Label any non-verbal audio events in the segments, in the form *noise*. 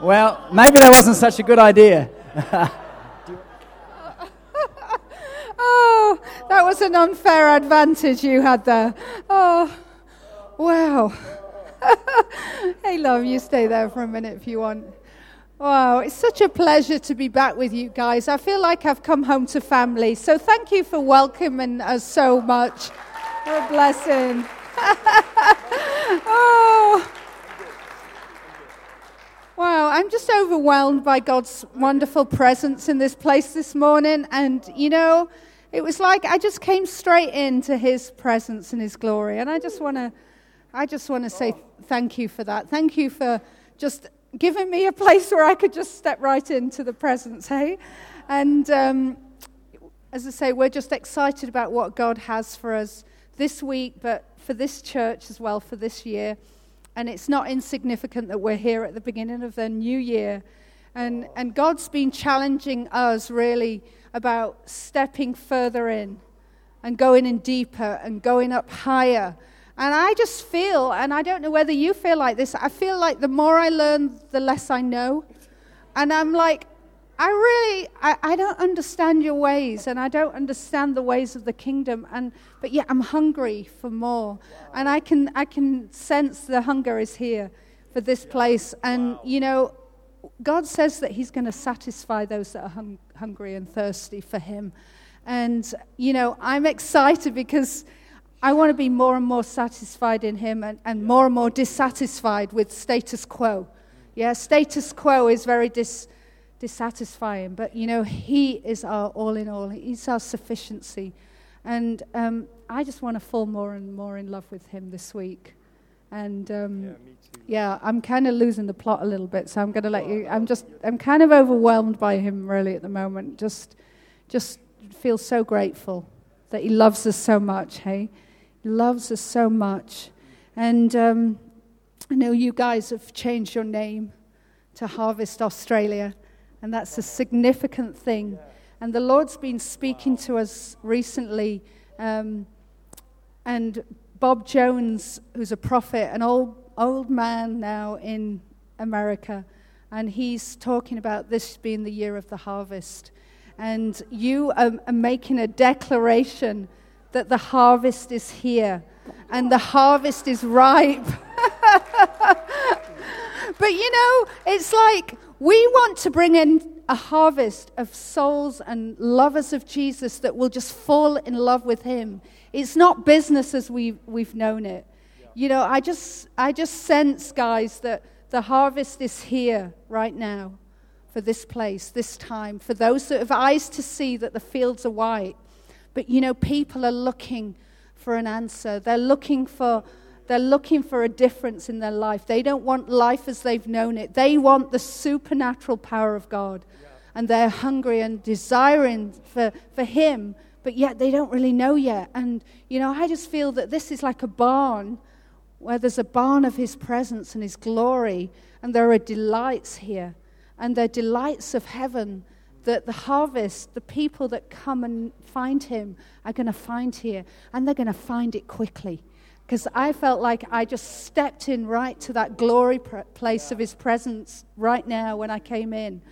Well, maybe that wasn't such a good idea. *laughs* oh, that was an unfair advantage you had there. Oh, wow. *laughs* hey, love, you stay there for a minute if you want. Wow, it's such a pleasure to be back with you guys. I feel like I've come home to family. So thank you for welcoming us so much. What a blessing. *laughs* oh. Wow, I'm just overwhelmed by God's wonderful presence in this place this morning. And, you know, it was like I just came straight into his presence and his glory. And I just want to. I just want to say thank you for that. Thank you for just giving me a place where I could just step right into the presence, hey? And um, as I say, we're just excited about what God has for us this week, but for this church as well, for this year. And it's not insignificant that we're here at the beginning of the new year. And, and God's been challenging us really about stepping further in and going in deeper and going up higher. And I just feel, and I don't know whether you feel like this, I feel like the more I learn, the less I know. And I'm like, I really, I, I don't understand your ways, and I don't understand the ways of the kingdom, and but yet I'm hungry for more, and I can, I can sense the hunger is here for this place, and you know, God says that He's going to satisfy those that are hung, hungry and thirsty for Him, and you know, I'm excited because I want to be more and more satisfied in Him, and, and more and more dissatisfied with status quo. Yeah, status quo is very dis dissatisfying. But you know, He is our all in all, He's our sufficiency. And um, I just want to fall more and more in love with Him this week. And um, yeah, yeah, I'm kind of losing the plot a little bit, so I'm going to let you. I'm just, I'm kind of overwhelmed by Him really at the moment. Just, just feel so grateful that He loves us so much. Hey, He loves us so much. And um, I know you guys have changed your name to Harvest Australia. And that's a significant thing. And the Lord's been speaking to us recently. Um, and Bob Jones, who's a prophet, an old, old man now in America, and he's talking about this being the year of the harvest. And you are, are making a declaration that the harvest is here and the harvest is ripe. *laughs* but you know, it's like we want to bring in a harvest of souls and lovers of Jesus that will just fall in love with him. It's not business as we've, we've known it. You know, I just, I just sense, guys, that the harvest is here right now for this place, this time, for those that have eyes to see that the fields are white. But, you know, people are looking for an answer. They're looking for they're looking for a difference in their life. They don't want life as they've known it. They want the supernatural power of God. Yeah. And they're hungry and desiring for, for Him, but yet they don't really know yet. And, you know, I just feel that this is like a barn where there's a barn of His presence and His glory, and there are delights here. And they're delights of heaven that the harvest, the people that come and find Him, are going to find here. And they're going to find it quickly because I felt like I just stepped in right to that glory place of His presence right now when I came in.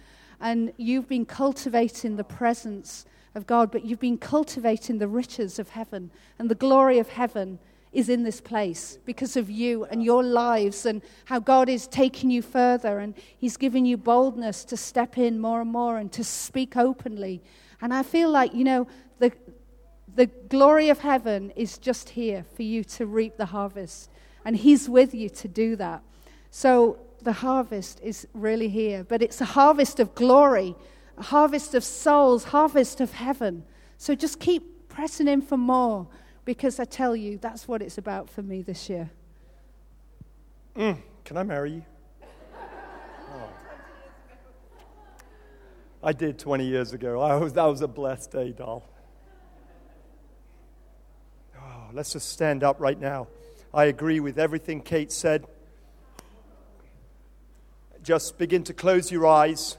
And you've been cultivating the presence of God, but you've been cultivating the riches of heaven. And the glory of heaven is in this place because of you and your lives and how God is taking you further. And He's giving you boldness to step in more and more and to speak openly. And I feel like, you know, the, the glory of heaven is just here for you to reap the harvest. And He's with you to do that. So the harvest is really here. But it's a harvest of glory, a harvest of souls, harvest of heaven. So just keep pressing in for more because I tell you, that's what it's about for me this year. Mm, can I marry you? *laughs* Oh. I did 20 years ago. I was, that was a blessed day, doll. Let's just stand up right now. I agree with everything Kate said. Just begin to close your eyes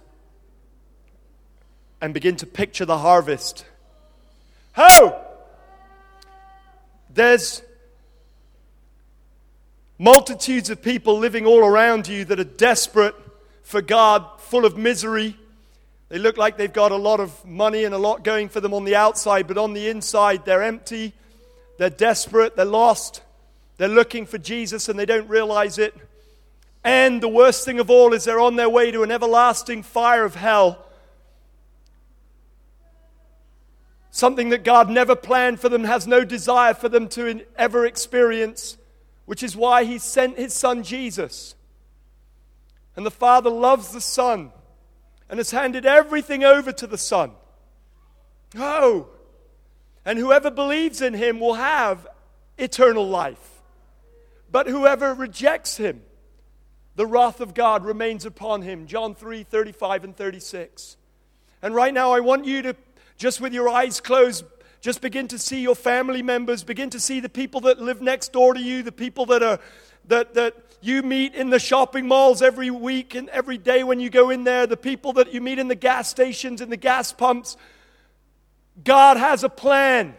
and begin to picture the harvest. How? There's multitudes of people living all around you that are desperate for God, full of misery. They look like they've got a lot of money and a lot going for them on the outside, but on the inside, they're empty, they're desperate, they're lost, they're looking for Jesus and they don't realize it. And the worst thing of all is they're on their way to an everlasting fire of hell. Something that God never planned for them, has no desire for them to ever experience, which is why He sent His Son Jesus. And the Father loves the Son and has handed everything over to the Son. Oh, and whoever believes in Him will have eternal life. But whoever rejects Him, the wrath of God remains upon him. John 3 35 and 36. And right now, I want you to, just with your eyes closed, just begin to see your family members, begin to see the people that live next door to you, the people that are that, that you meet in the shopping malls every week and every day when you go in there, the people that you meet in the gas stations and the gas pumps. God has a plan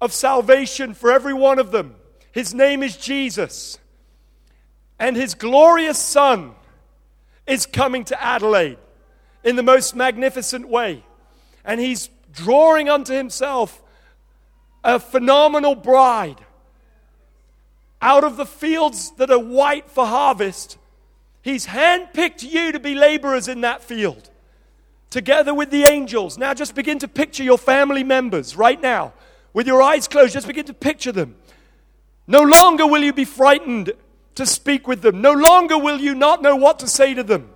of salvation for every one of them. His name is Jesus. And his glorious son is coming to Adelaide in the most magnificent way. And he's drawing unto himself a phenomenal bride out of the fields that are white for harvest. He's handpicked you to be laborers in that field together with the angels. Now, just begin to picture your family members right now. With your eyes closed, just begin to picture them. No longer will you be frightened to speak with them. No longer will you not know what to say to them.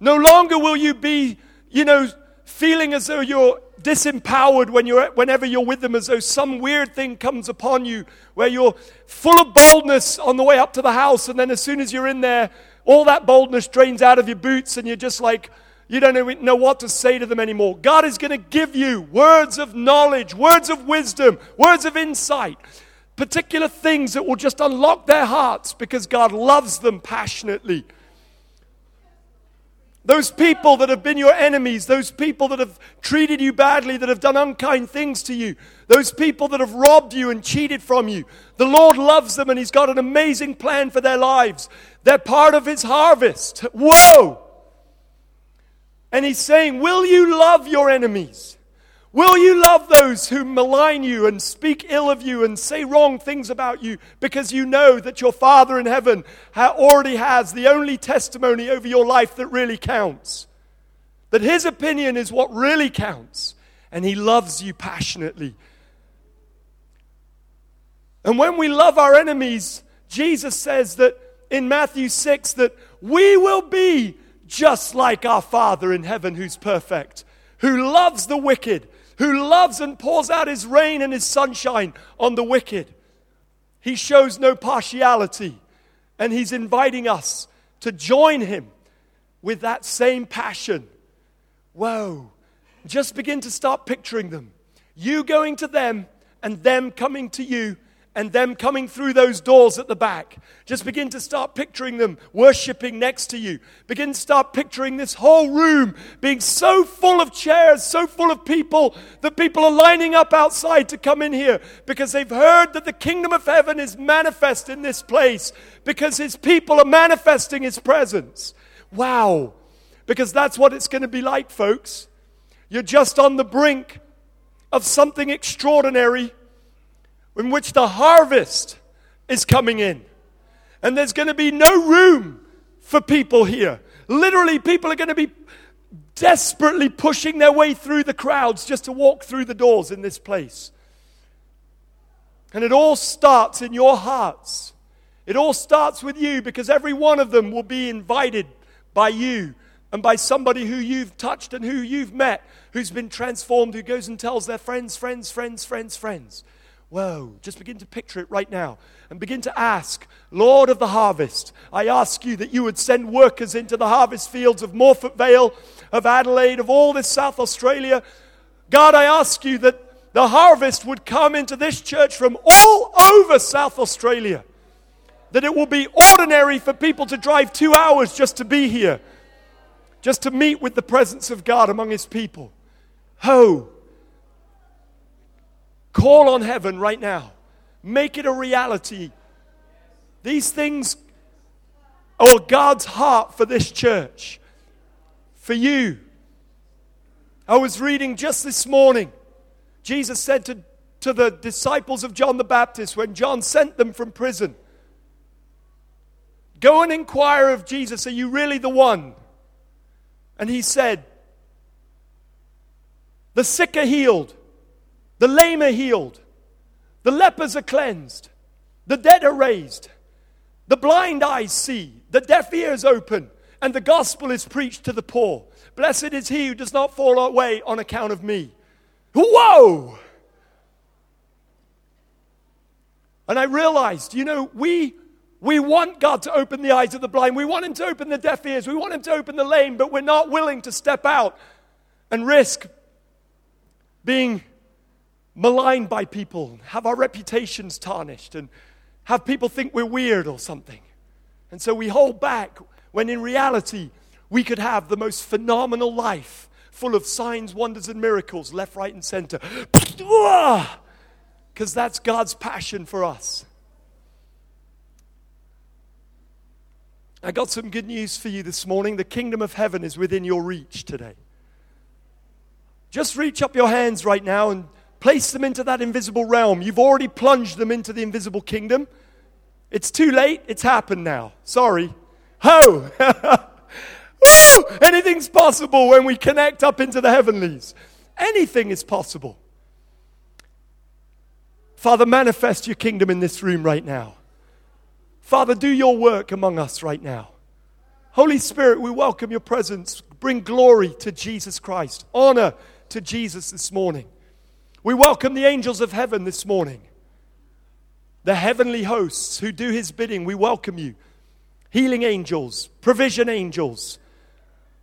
No longer will you be, you know, feeling as though you're disempowered when you're, whenever you're with them, as though some weird thing comes upon you where you're full of boldness on the way up to the house, and then as soon as you're in there, all that boldness drains out of your boots, and you're just like, you don't know what to say to them anymore. God is going to give you words of knowledge, words of wisdom, words of insight particular things that will just unlock their hearts because God loves them passionately. Those people that have been your enemies, those people that have treated you badly, that have done unkind things to you, those people that have robbed you and cheated from you, the Lord loves them and He's got an amazing plan for their lives. They're part of His harvest. Whoa! And He's saying, Will you love your enemies? Will you love those who malign you and speak ill of you and say wrong things about you because you know that your Father in heaven already has the only testimony over your life that really counts? That His opinion is what really counts, and He loves you passionately. And when we love our enemies, Jesus says that in Matthew 6 that we will be just like our Father in heaven who's perfect, who loves the wicked who loves and pours out his rain and his sunshine on the wicked. He shows no partiality, and he's inviting us to join him with that same passion. Whoa. Just begin to start picturing them. You going to them and them coming to you and them coming through those doors at the back. Just begin to start picturing them worshiping next to you. Begin to start picturing this whole room being so full of chairs, so full of people that people are lining up outside to come in here because they've heard that the kingdom of heaven is manifest in this place because his people are manifesting his presence. Wow. Because that's what it's going to be like, folks. You're just on the brink of something extraordinary in which the harvest is coming in. And there's going to be no room for people here. Literally, people are going to be desperately pushing their way through the crowds just to walk through the doors in this place. And it all starts in your hearts. It all starts with you because every one of them will be invited by you and by somebody who you've touched and who you've met, who's been transformed, who goes and tells their friends, friends, friends, friends, friends. Whoa, just begin to picture it right now and begin to ask, Lord of the harvest, I ask you that you would send workers into the harvest fields of Morphett Vale, of Adelaide, of all this South Australia. God, I ask you that the harvest would come into this church from all over South Australia. That it will be ordinary for people to drive two hours just to be here, just to meet with the presence of God among His people. Ho! Call on heaven right now. Make it a reality. These things are God's heart for this church, for you. I was reading just this morning. Jesus said to, to the disciples of John the Baptist when John sent them from prison, Go and inquire of Jesus, are you really the one? And he said, The sick are healed, the lame are healed, the lepers are cleansed, the dead are raised, the blind eyes see, the deaf ears open, and the gospel is preached to the poor. Blessed is he who does not fall away on account of me. Whoa! And I realized, you know, we we want God to open the eyes of the blind. We want Him to open the deaf ears. We want Him to open the lame, but we're not willing to step out and risk being maligned by people, have our reputations tarnished, and have people think we're weird or something. And so we hold back when in reality we could have the most phenomenal life full of signs, wonders, and miracles left, right, and center. *laughs* Because that's God's passion for us. I got some good news for you this morning. The kingdom of heaven is within your reach today. Just reach up your hands right now and place them into that invisible realm. You've already plunged them into the invisible kingdom. It's too late. It's happened now. Sorry. Ho! *laughs* Woo! Anything's possible when we connect up into the heavenlies. Anything is possible. Father, manifest your kingdom in this room right now. Father, do your work among us right now. Holy Spirit, we welcome your presence. Bring glory to Jesus Christ, honor to Jesus this morning. We welcome the angels of heaven this morning, the heavenly hosts who do his bidding. We welcome you. Healing angels, provision angels,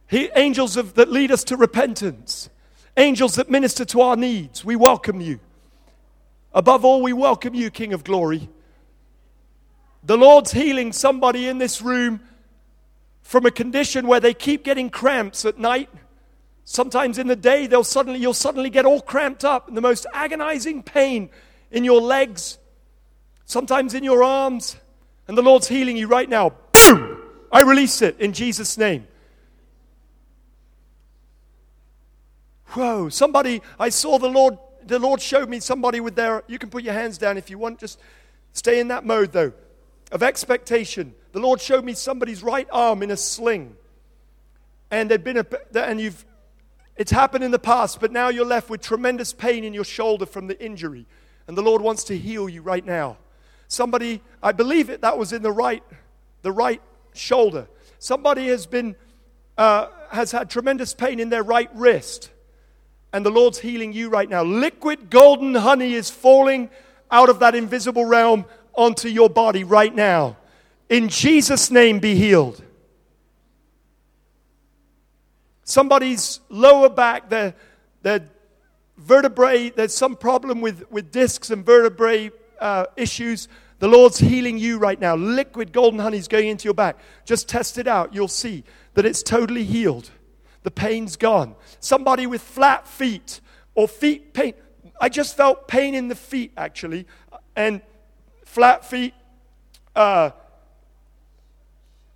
he, angels of, that lead us to repentance, angels that minister to our needs. We welcome you. Above all, we welcome you, King of glory. The Lord's healing somebody in this room from a condition where they keep getting cramps at night. Sometimes in the day, they'll suddenly, you'll suddenly get all cramped up and the most agonizing pain in your legs, sometimes in your arms. And the Lord's healing you right now. Boom! I release it in Jesus' name. Whoa, somebody, I saw the Lord, the Lord showed me somebody with their, you can put your hands down if you want, just stay in that mode though of expectation. The Lord showed me somebody's right arm in a sling. And they've been a, and you've it's happened in the past, but now you're left with tremendous pain in your shoulder from the injury. And the Lord wants to heal you right now. Somebody, I believe it, that was in the right, the right shoulder. Somebody has been, uh, has had tremendous pain in their right wrist. And the Lord's healing you right now. Liquid golden honey is falling out of that invisible realm onto your body right now. In Jesus' name, be healed. Somebody's lower back, their, their vertebrae, there's some problem with, with discs and vertebrae uh, issues. The Lord's healing you right now. Liquid golden honey is going into your back. Just test it out. You'll see that it's totally healed. The pain's gone. Somebody with flat feet or feet pain. I just felt pain in the feet actually. And flat feet, uh,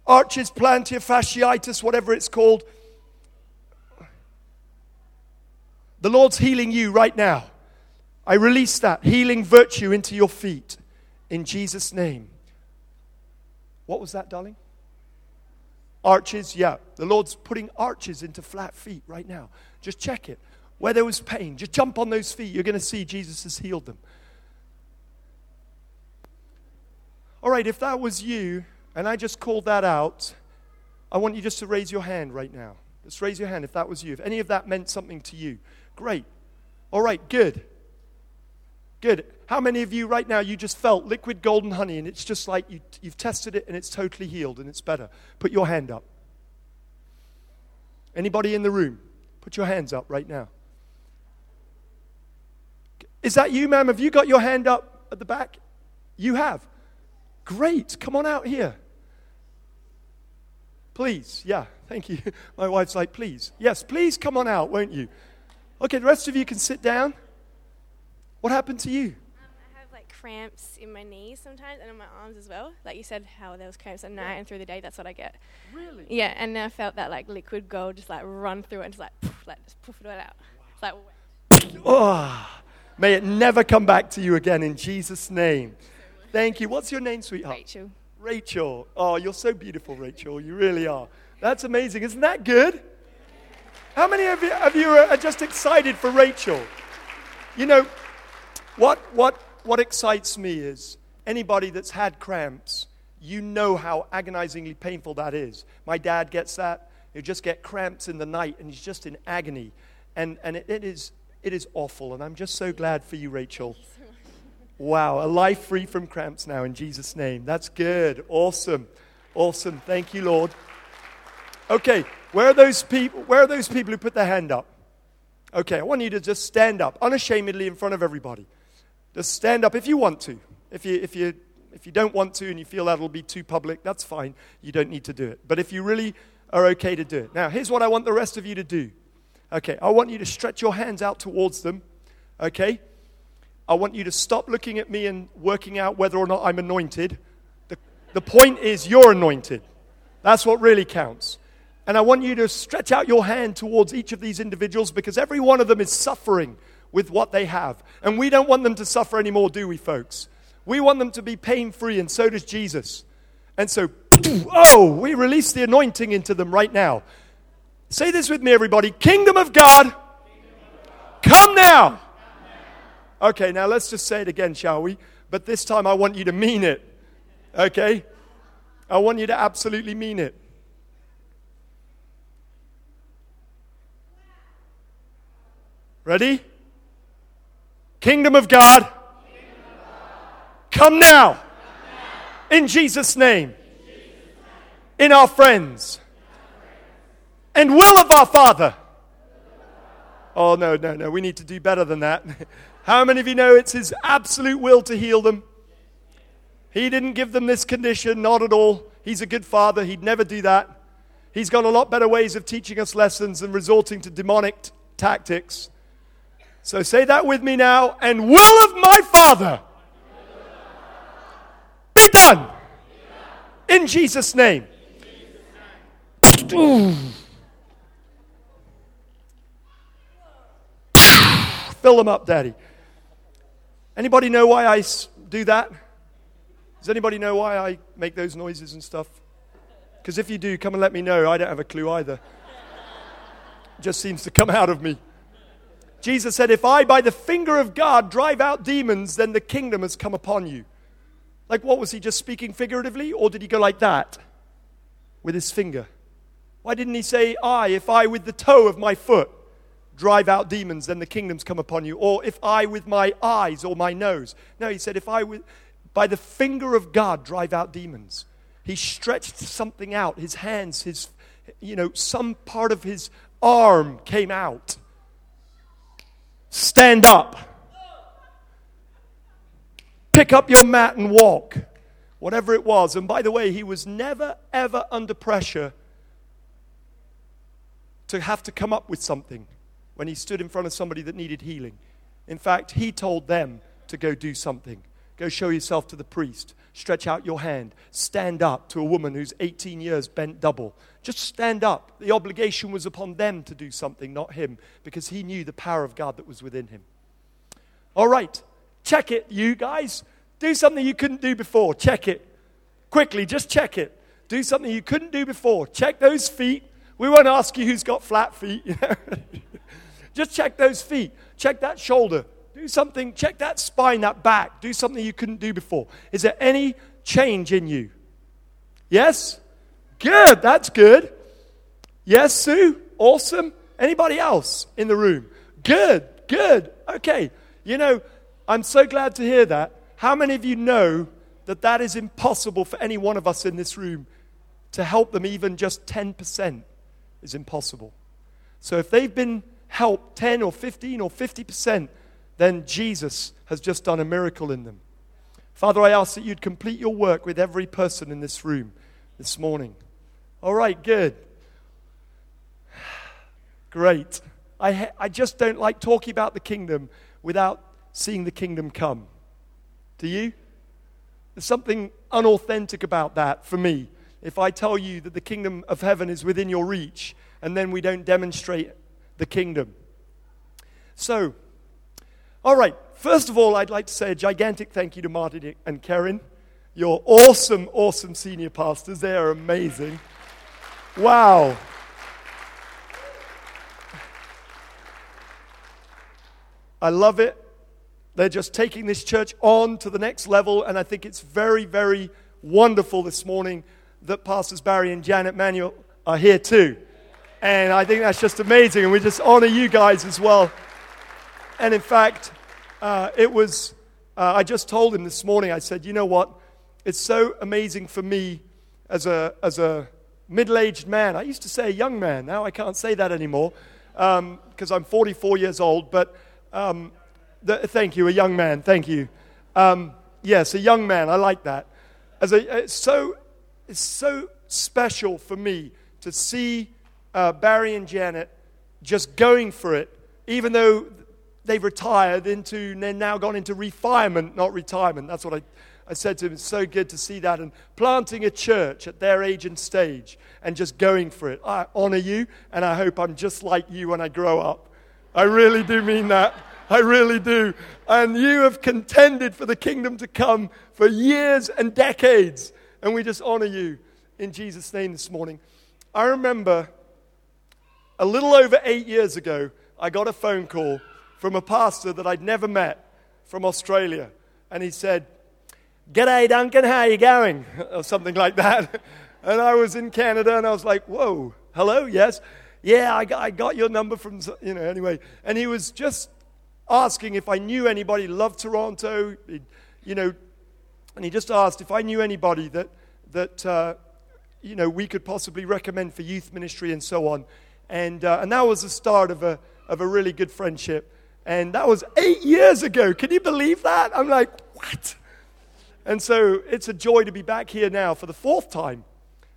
arches, plantar fasciitis, whatever it's called. The Lord's healing you right now. I release that healing virtue into your feet in Jesus' name. What was that, darling? Arches, yeah. The Lord's putting arches into flat feet right now. Just check it. Where there was pain, just jump on those feet. You're going to see Jesus has healed them. All right, if that was you and I just called that out, I want you just to raise your hand right now. Just raise your hand if that was you. If any of that meant something to you, great. All right, good. Good. How many of you right now you just felt liquid golden honey and it's just like you, you've tested it and it's totally healed and it's better? Put your hand up. Anybody in the room? Put your hands up right now. Is that you, ma'am? Have you got your hand up at the back? You have. Great, come on out here. Please, yeah, thank you. *laughs* My wife's like, please. Yes, please come on out, won't you? Okay, the rest of you can sit down. What happened to you? Um, I have like cramps in my knees sometimes and in my arms as well. Like you said, how there was cramps at night and through the day. That's what I get. Really? Yeah, and then I felt that like liquid gold just like run through it and just like poof, like just poof it all out. It's like Oh, may it never come back to you again in Jesus' name. Thank you. What's your name, sweetheart? Rachel. Rachel. Oh, you're so beautiful, Rachel. You really are. That's amazing. Isn't that good? How many of you, of you are just excited for Rachel? You know, what, what, what excites me is anybody that's had cramps, you know how agonizingly painful that is. My dad gets that. He'll just get cramps in the night and he's just in agony. And, and it, it, is, it is awful. And I'm just so glad for you, Rachel. Wow, a life free from cramps now in Jesus' name. That's good. Awesome. Awesome. Thank you, Lord. Okay, where are those people? Where are those people who put their hand up? Okay, I want you to just stand up unashamedly in front of everybody. Just stand up if you want to. If you, if you, if you don't want to and you feel that'll be too public, that's fine. You don't need to do it. But if you really are okay to do it. Now, here's what I want the rest of you to do. Okay, I want you to stretch your hands out towards them. Okay? I want you to stop looking at me and working out whether or not I'm anointed. The, the point is, you're anointed. That's what really counts. And I want you to stretch out your hand towards each of these individuals because every one of them is suffering with what they have. And we don't want them to suffer anymore, do we, folks? We want them to be pain free, and so does Jesus. And so, *clears throat* oh, we release the anointing into them right now. Say this with me, everybody Kingdom of God, come now. Okay, now let's just say it again, shall we? But this time I want you to mean it. Okay? I want you to absolutely mean it. Ready? Kingdom of God, come now. In Jesus' name. In our friends. And will of our Father. Oh, no, no, no. We need to do better than that. *laughs* How many of you know it's His absolute will to heal them? He didn't give them this condition, not at all. He's a good father. He'd never do that. He's got a lot better ways of teaching us lessons than resorting to demonic t- tactics. So say that with me now. And will of my Father be done in Jesus' name. Fill them up, Daddy. Anybody know why I do that? Does anybody know why I make those noises and stuff? Because if you do, come and let me know. I don't have a clue either. It just seems to come out of me. Jesus said, If I, by the finger of God, drive out demons, then the kingdom has come upon you. Like, what was he just speaking figuratively? Or did he go like that with his finger? Why didn't he say, I, if I with the toe of my foot drive out demons, then the kingdom's come upon you? Or if I with my eyes or my nose? No, he said, if I with, by the finger of God drive out demons. He stretched something out, his hands, his, you know, some part of his arm came out Stand up. Pick up your mat and walk. Whatever it was. And by the way, he was never, ever under pressure to have to come up with something when he stood in front of somebody that needed healing. In fact, he told them to go do something. Go show yourself to the priest. Stretch out your hand. Stand up to a woman who's 18 years bent double. Just stand up. The obligation was upon them to do something, not him, because he knew the power of God that was within him. All right, check it, you guys. Do something you couldn't do before. Check it. Quickly, just check it. Do something you couldn't do before. Check those feet. We won't ask you who's got flat feet. *laughs* just check those feet. Check that shoulder. Do something, check that spine, that back. Do something you couldn't do before. Is there any change in you? Yes? Good, that's good. Yes, Sue? Awesome. Anybody else in the room? Good, good. Okay. You know, I'm so glad to hear that. How many of you know that that is impossible for any one of us in this room to help them even just 10% is impossible. So if they've been helped 10 or 15 or 50%, then Jesus has just done a miracle in them. Father, I ask that you'd complete your work with every person in this room this morning. All right, good. *sighs* Great. I, I just don't like talking about the kingdom without seeing the kingdom come. Do you? There's something unauthentic about that for me. If I tell you that the kingdom of heaven is within your reach and then we don't demonstrate the kingdom. So, all right, first of all, I'd like to say a gigantic thank you to Martin and Karen. You're awesome, awesome senior pastors. They are amazing. Wow. I love it. They're just taking this church on to the next level, and I think it's very, very wonderful this morning that Pastors Barry and Janet Manuel are here too. And I think that's just amazing, and we just honor you guys as well. And in fact, uh, it was, uh, I just told him this morning, I said, you know what? It's so amazing for me as a, as a middle aged man. I used to say a young man, now I can't say that anymore because um, I'm 44 years old, but um, thank you, a young man, thank you. Um, yes, a young man, I like that. As a, it's, so, it's so special for me to see uh, Barry and Janet just going for it, even though they've retired into, they're now gone into refinement, not retirement. That's what I, I said to him. It's so good to see that. And planting a church at their age and stage and just going for it. I honor you, and I hope I'm just like you when I grow up. I really do mean that. I really do. And you have contended for the kingdom to come for years and decades. And we just honor you in Jesus' name this morning. I remember a little over eight years ago, I got a phone call from a pastor that I'd never met from Australia. And he said, G'day, Duncan, how are you going? *laughs* or something like that. *laughs* And I was in Canada and I was like, whoa, hello, yes. Yeah, I got, I got your number from, you know, anyway. And he was just asking if I knew anybody loved Toronto, you know, and he just asked if I knew anybody that, that uh, you know, we could possibly recommend for youth ministry and so on. And, uh, and that was the start of a, of a really good friendship. And that was eight years ago. Can you believe that? I'm like, what? And so it's a joy to be back here now for the fourth time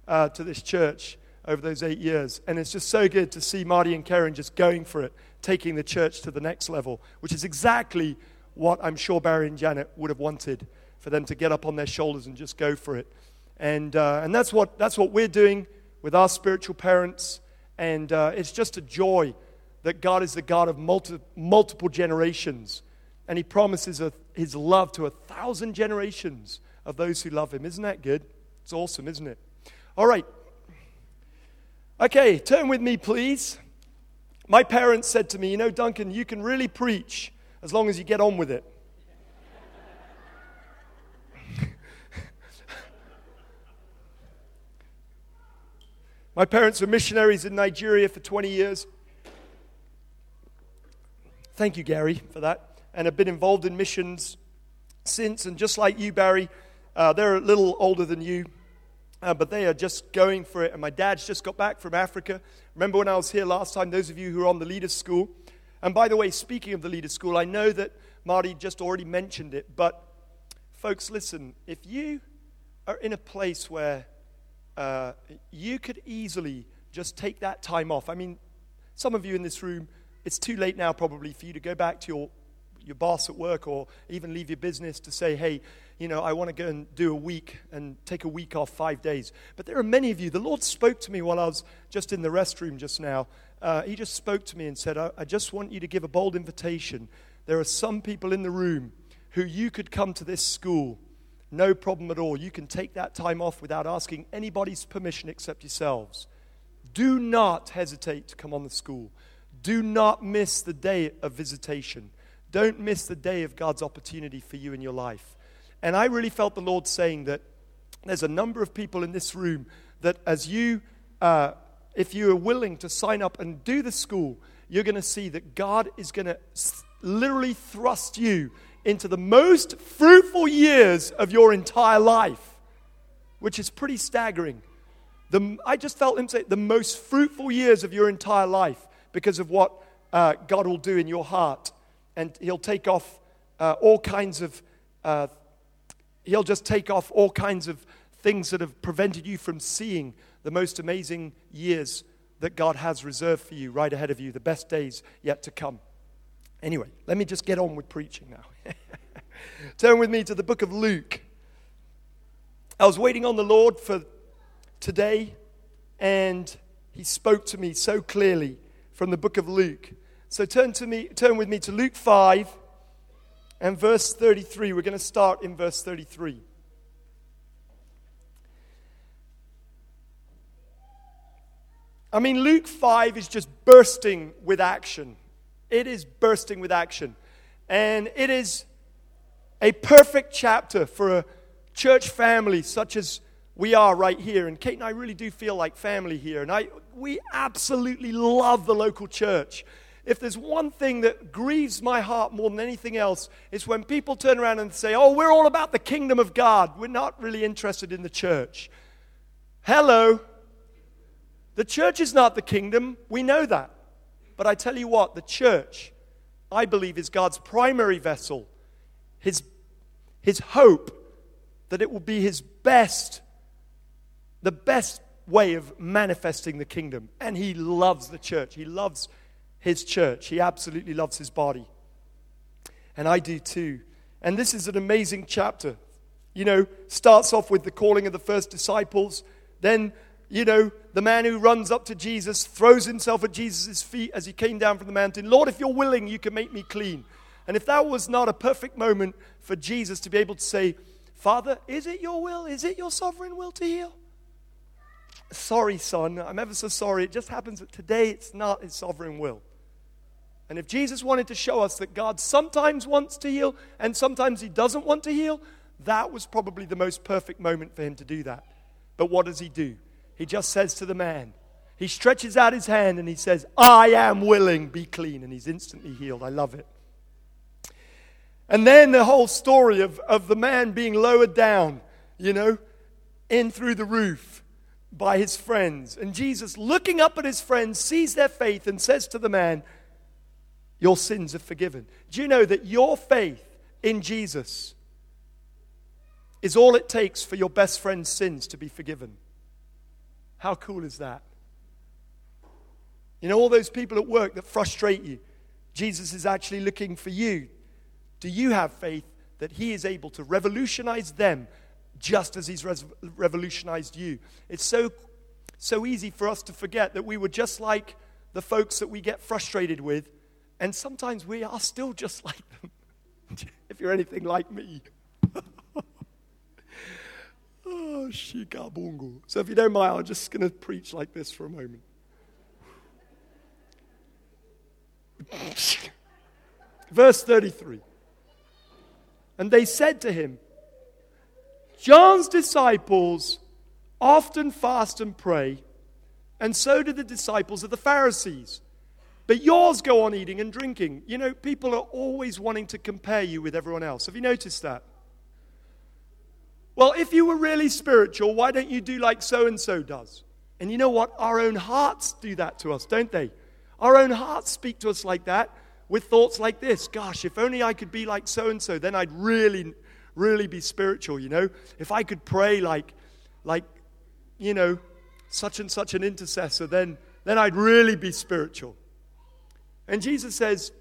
uh, to this church over those eight years. And it's just so good to see Marty and Karen just going for it, taking the church to the next level, which is exactly what I'm sure Barry and Janet would have wanted for them to get up on their shoulders and just go for it. And, uh, and that's, what, that's what we're doing with our spiritual parents. And uh, it's just a joy that God is the God of multi, multiple generations. And He promises a, His love to a thousand generations of those who love Him. Isn't that good? It's awesome, isn't it? All right. Okay, turn with me, please. My parents said to me, You know, Duncan, you can really preach as long as you get on with it. *laughs* My parents were missionaries in Nigeria for 20 years. Thank you, Gary, for that. And I've been involved in missions since. And just like you, Barry, uh, they're a little older than you, uh, but they are just going for it. And my dad's just got back from Africa. Remember when I was here last time, those of you who are on the Leaders School? And by the way, speaking of the Leaders School, I know that Marty just already mentioned it, but folks, listen, if you are in a place where uh, you could easily just take that time off. I mean, some of you in this room, it's too late now probably for you to go back to your, your boss at work or even leave your business to say, hey, you know, I want to go and do a week and take a week off five days. But there are many of you. The Lord spoke to me while I was just in the restroom just now. Uh, he just spoke to me and said, I, I just want you to give a bold invitation. There are some people in the room who you could come to this school no problem at all. You can take that time off without asking anybody's permission except yourselves. Do not hesitate to come on the school. Do not miss the day of visitation. Don't miss the day of God's opportunity for you in your life. And I really felt the Lord saying that there's a number of people in this room that as you, uh, if you are willing to sign up and do the school, you're going to see that God is going to literally thrust you into the most fruitful years of your entire life, which is pretty staggering. The, I just felt him say the most fruitful years of your entire life because of what uh, God will do in your heart. And He'll take off uh, all kinds of, uh, He'll just take off all kinds of things that have prevented you from seeing the most amazing years that God has reserved for you right ahead of you, the best days yet to come. Anyway, let me just get on with preaching now. *laughs* Turn with me to the book of Luke. I was waiting on the Lord for today, and He spoke to me so clearly from the book of Luke. So turn to me, turn with me to Luke 5 and verse 33. We're going to start in verse 33. I mean, Luke 5 is just bursting with action. It is bursting with action. And it is a perfect chapter for a church family such as we are right here. And Kate and I really do feel like family here. And I, we absolutely love the local church. If there's one thing that grieves my heart more than anything else, it's when people turn around and say, Oh, we're all about the kingdom of God. We're not really interested in the church. Hello. The church is not the kingdom. We know that. But I tell you what, the church, I believe, is God's primary vessel, his, his hope that it will be his best, the best way of manifesting the kingdom. And he loves the church. He loves his church. He absolutely loves his body. And I do too. And this is an amazing chapter. You know, starts off with the calling of the first disciples, then you know, the man who runs up to Jesus, throws himself at Jesus' feet as he came down from the mountain. Lord, if you're willing, you can make me clean. And if that was not a perfect moment for Jesus to be able to say, Father, is it your will? Is it your sovereign will to heal? Sorry, son, I'm ever so sorry. It just happens that today it's not his sovereign will. And if Jesus wanted to show us that God sometimes wants to heal and sometimes he doesn't want to heal, that was probably the most perfect moment for him to do that. But what does he do? He just says to the man, he stretches out his hand and he says, I am willing, be clean. And he's instantly healed. I love it. And then the whole story of, of the man being lowered down, you know, in through the roof by his friends. And Jesus, looking up at his friends, sees their faith and says to the man, Your sins are forgiven. Do you know that your faith in Jesus is all it takes for your best friend's sins to be forgiven? How cool is that? You know, all those people at work that frustrate you, Jesus is actually looking for you. Do you have faith that He is able to revolutionize them just as He's res- revolutionized you? It's so, so easy for us to forget that we were just like the folks that we get frustrated with, and sometimes we are still just *laughs* like them, if you're anything like me. *laughs* Oh. So if you don't mind, I'm just going to preach like this for a moment. *laughs* Verse 33. And they said to him, John's disciples often fast and pray, and so do the disciples of the Pharisees. But yours go on eating and drinking. You know, people are always wanting to compare you with everyone else. Have you noticed that? Well, if you were really spiritual, why don't you do like so and so does? And you know what? Our own hearts do that to us, don't they? Our own hearts speak to us like that with thoughts like this Gosh, if only I could be like so and so, then I'd really, really be spiritual, you know? If I could pray like, like, you know, such and such an intercessor, then, then I'd really be spiritual. And Jesus says,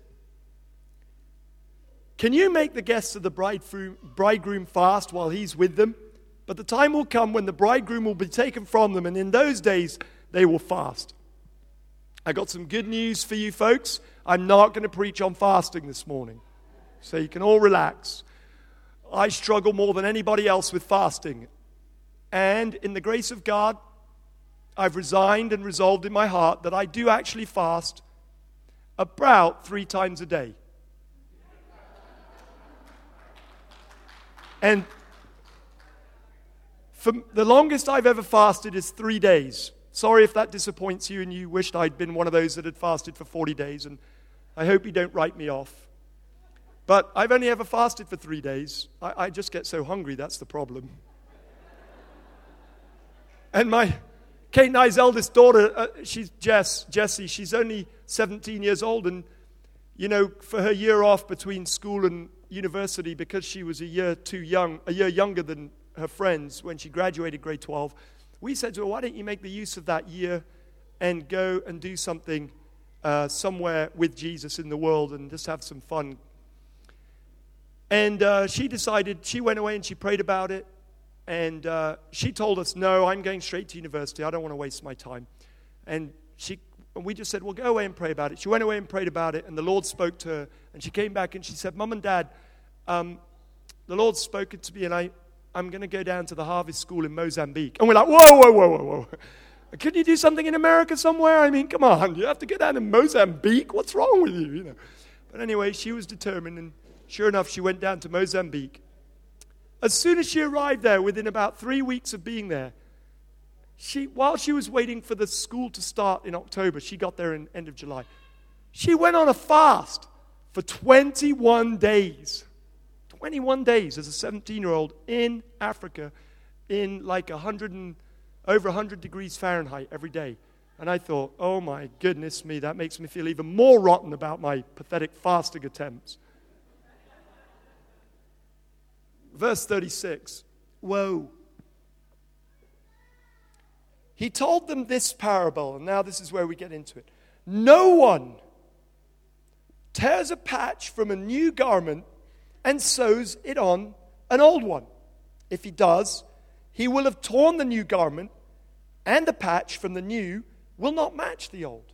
can you make the guests of the bridegroom fast while he's with them? But the time will come when the bridegroom will be taken from them, and in those days they will fast. I got some good news for you folks. I'm not going to preach on fasting this morning, so you can all relax. I struggle more than anybody else with fasting. And in the grace of God, I've resigned and resolved in my heart that I do actually fast about three times a day. And for the longest I've ever fasted is three days. Sorry if that disappoints you and you wished I'd been one of those that had fasted for 40 days, and I hope you don't write me off. But I've only ever fasted for three days. I, I just get so hungry, that's the problem. and my Kate and I's eldest daughter, uh, she's Jess, Jessie, she's only 17 years old, and you know, for her year off between school and university because she was a year too young, a year younger than her friends when she graduated grade 12, we said to her, Why don't you make the use of that year and go and do something uh, somewhere with Jesus in the world and just have some fun? And uh, she decided, she went away and she prayed about it. And uh, she told us, No, I'm going straight to university. I don't want to waste my time. And she, and we just said, Well, go away and pray about it. She went away and prayed about it. And the Lord spoke to her. And she came back and she said, Mom and Dad, um, the Lord's spoken to me, and I, I'm going to go down to the harvest school in Mozambique. And we're like, Whoa, whoa, whoa, whoa, whoa. Could you do something in America somewhere? I mean, come on, you have to go down to Mozambique? What's wrong with you? you know? But anyway, she was determined, and sure enough, she went down to Mozambique. As soon as she arrived there, within about three weeks of being there, she, while she was waiting for the school to start in October, she got there in end of July. She went on a fast for 21 days. 21 days as a 17 year old in Africa in like 100 and, over 100 degrees Fahrenheit every day. And I thought, oh my goodness me, that makes me feel even more rotten about my pathetic fasting attempts. Verse 36 Woe. He told them this parable, and now this is where we get into it. No one tears a patch from a new garment and sews it on an old one. If he does, he will have torn the new garment, and the patch from the new will not match the old.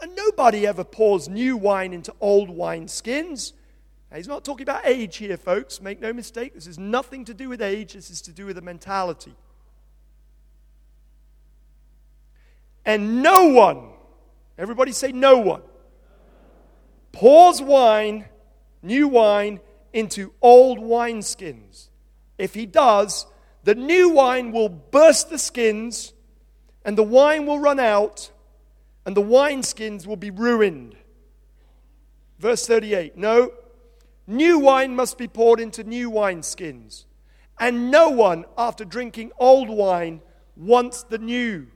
And nobody ever pours new wine into old wine skins. Now, he's not talking about age here, folks. Make no mistake. This has nothing to do with age, this is to do with a mentality. And no one, everybody say no one, pours wine new wine into old wineskins. If he does, the new wine will burst the skins, and the wine will run out, and the wineskins will be ruined. Verse 38 No, new wine must be poured into new wineskins, and no one, after drinking old wine, wants the new.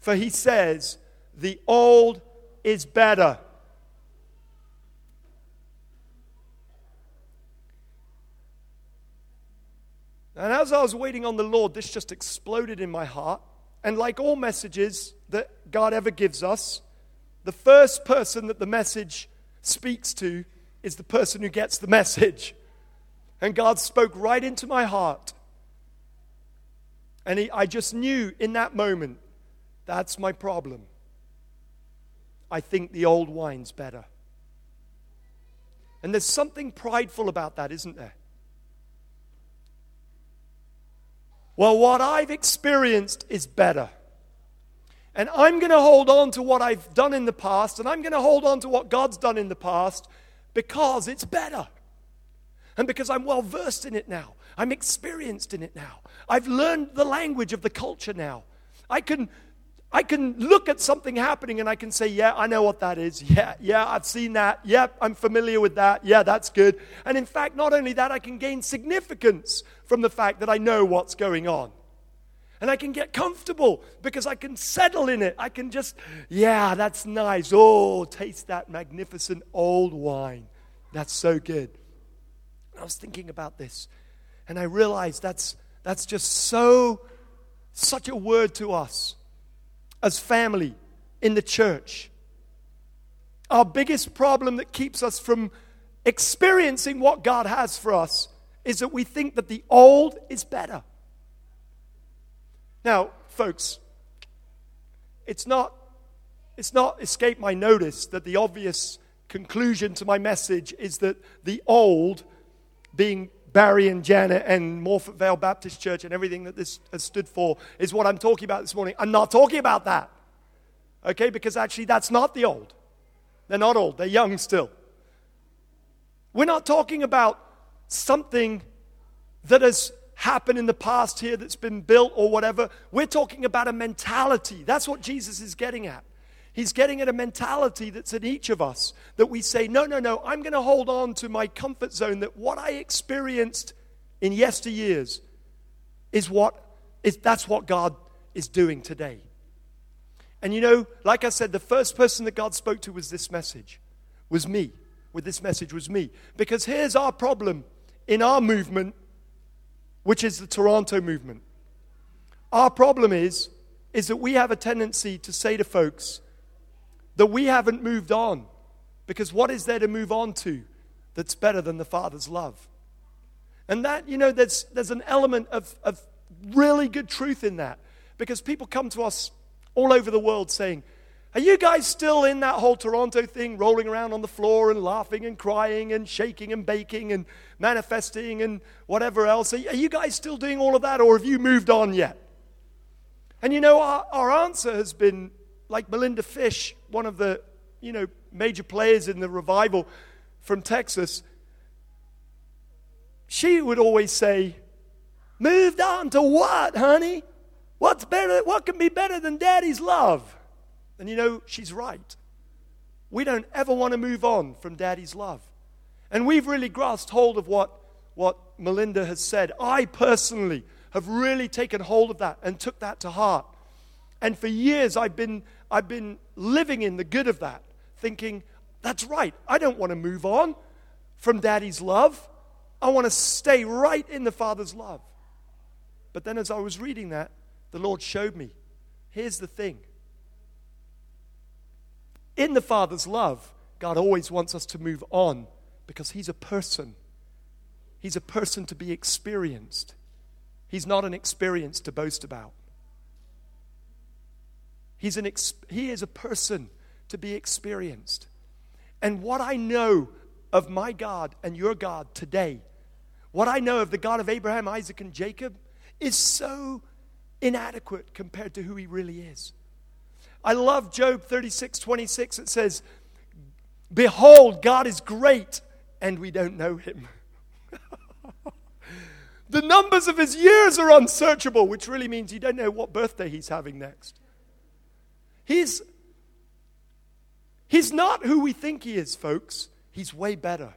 For he says, The old is better. And as I was waiting on the Lord, this just exploded in my heart. And like all messages that God ever gives us, the first person that the message speaks to is the person who gets the message. And God spoke right into my heart. And he, I just knew in that moment that's my problem. I think the old wine's better. And there's something prideful about that, isn't there? Well, what I've experienced is better. And I'm going to hold on to what I've done in the past, and I'm going to hold on to what God's done in the past because it's better. And because I'm well versed in it now. I'm experienced in it now. I've learned the language of the culture now. I can I can look at something happening and I can say, Yeah, I know what that is. Yeah, yeah, I've seen that. Yep, yeah, I'm familiar with that. Yeah, that's good. And in fact, not only that, I can gain significance from the fact that I know what's going on. And I can get comfortable because I can settle in it. I can just, yeah, that's nice. Oh, taste that magnificent old wine. That's so good. I was thinking about this and I realized that's, that's just so, such a word to us as family in the church. Our biggest problem that keeps us from experiencing what God has for us is that we think that the old is better. Now, folks, it's not it's not escaped my notice that the obvious conclusion to my message is that the old being Barry and Janet and Morphett Vale Baptist Church and everything that this has stood for is what I'm talking about this morning. I'm not talking about that. Okay, because actually that's not the old. They're not old, they're young still. We're not talking about something that has happened in the past here that's been built or whatever. We're talking about a mentality. That's what Jesus is getting at. He's getting at a mentality that's in each of us that we say, no, no, no, I'm going to hold on to my comfort zone that what I experienced in yesteryears is what is that's what God is doing today. And you know, like I said, the first person that God spoke to was this message, was me. With this message was me. Because here's our problem in our movement, which is the Toronto movement. Our problem is, is that we have a tendency to say to folks, that we haven't moved on. Because what is there to move on to? that's better than the Father's love. And that, you know, there's, there's an element of, of really good truth in that because people come to us all over the world saying, Are you guys still in that whole Toronto thing, rolling around on the floor and laughing and crying and shaking and baking and manifesting and whatever else? Are you guys still doing all of that or have you moved on yet? And you know, our, our answer has been like Melinda Fish, one of the you know, major players in the revival from Texas. She would always say, Moved on to what, honey? What's better? What can be better than daddy's love? And you know, she's right. We don't ever want to move on from daddy's love. And we've really grasped hold of what, what Melinda has said. I personally have really taken hold of that and took that to heart. And for years, I've been, I've been living in the good of that, thinking, that's right, I don't want to move on from daddy's love. I want to stay right in the Father's love. But then, as I was reading that, the Lord showed me here's the thing. In the Father's love, God always wants us to move on because He's a person. He's a person to be experienced. He's not an experience to boast about. He's an ex- he is a person to be experienced. And what I know of my God and your God today, what I know of the God of Abraham, Isaac, and Jacob, is so inadequate compared to who he really is. I love Job 36 26. It says, Behold, God is great, and we don't know him. *laughs* the numbers of his years are unsearchable, which really means you don't know what birthday he's having next. He's, he's not who we think he is, folks. He's way better.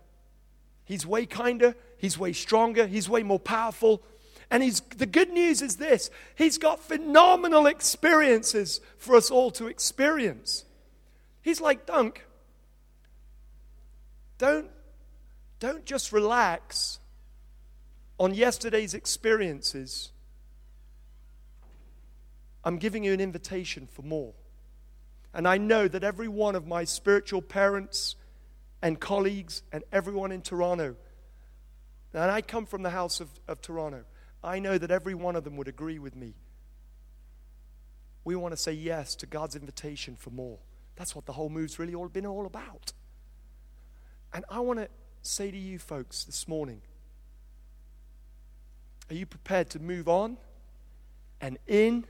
He's way kinder. He's way stronger. He's way more powerful. And he's, the good news is this He's got phenomenal experiences for us all to experience. He's like, Dunk, don't, don't just relax on yesterday's experiences. I'm giving you an invitation for more. And I know that every one of my spiritual parents and colleagues and everyone in Toronto, and I come from the house of, of Toronto, I know that every one of them would agree with me. We want to say yes to God's invitation for more. That's what the whole move's really all been all about. And I want to say to you folks this morning are you prepared to move on and in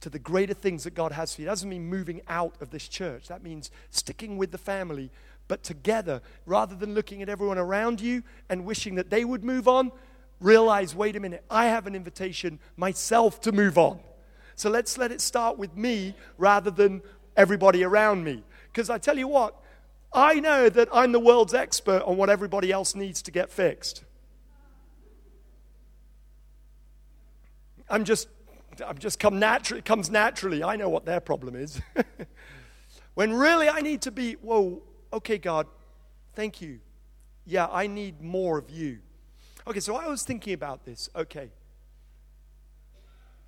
to the greater things that God has for you? It doesn't mean moving out of this church, that means sticking with the family, but together, rather than looking at everyone around you and wishing that they would move on, realize wait a minute, I have an invitation myself to move on. So let's let it start with me rather than everybody around me. Because I tell you what, I know that I'm the world's expert on what everybody else needs to get fixed. I'm just, I'm just come naturally, it comes naturally. I know what their problem is. *laughs* when really I need to be, whoa, okay, God, thank you. Yeah, I need more of you. Okay, so I was thinking about this. Okay.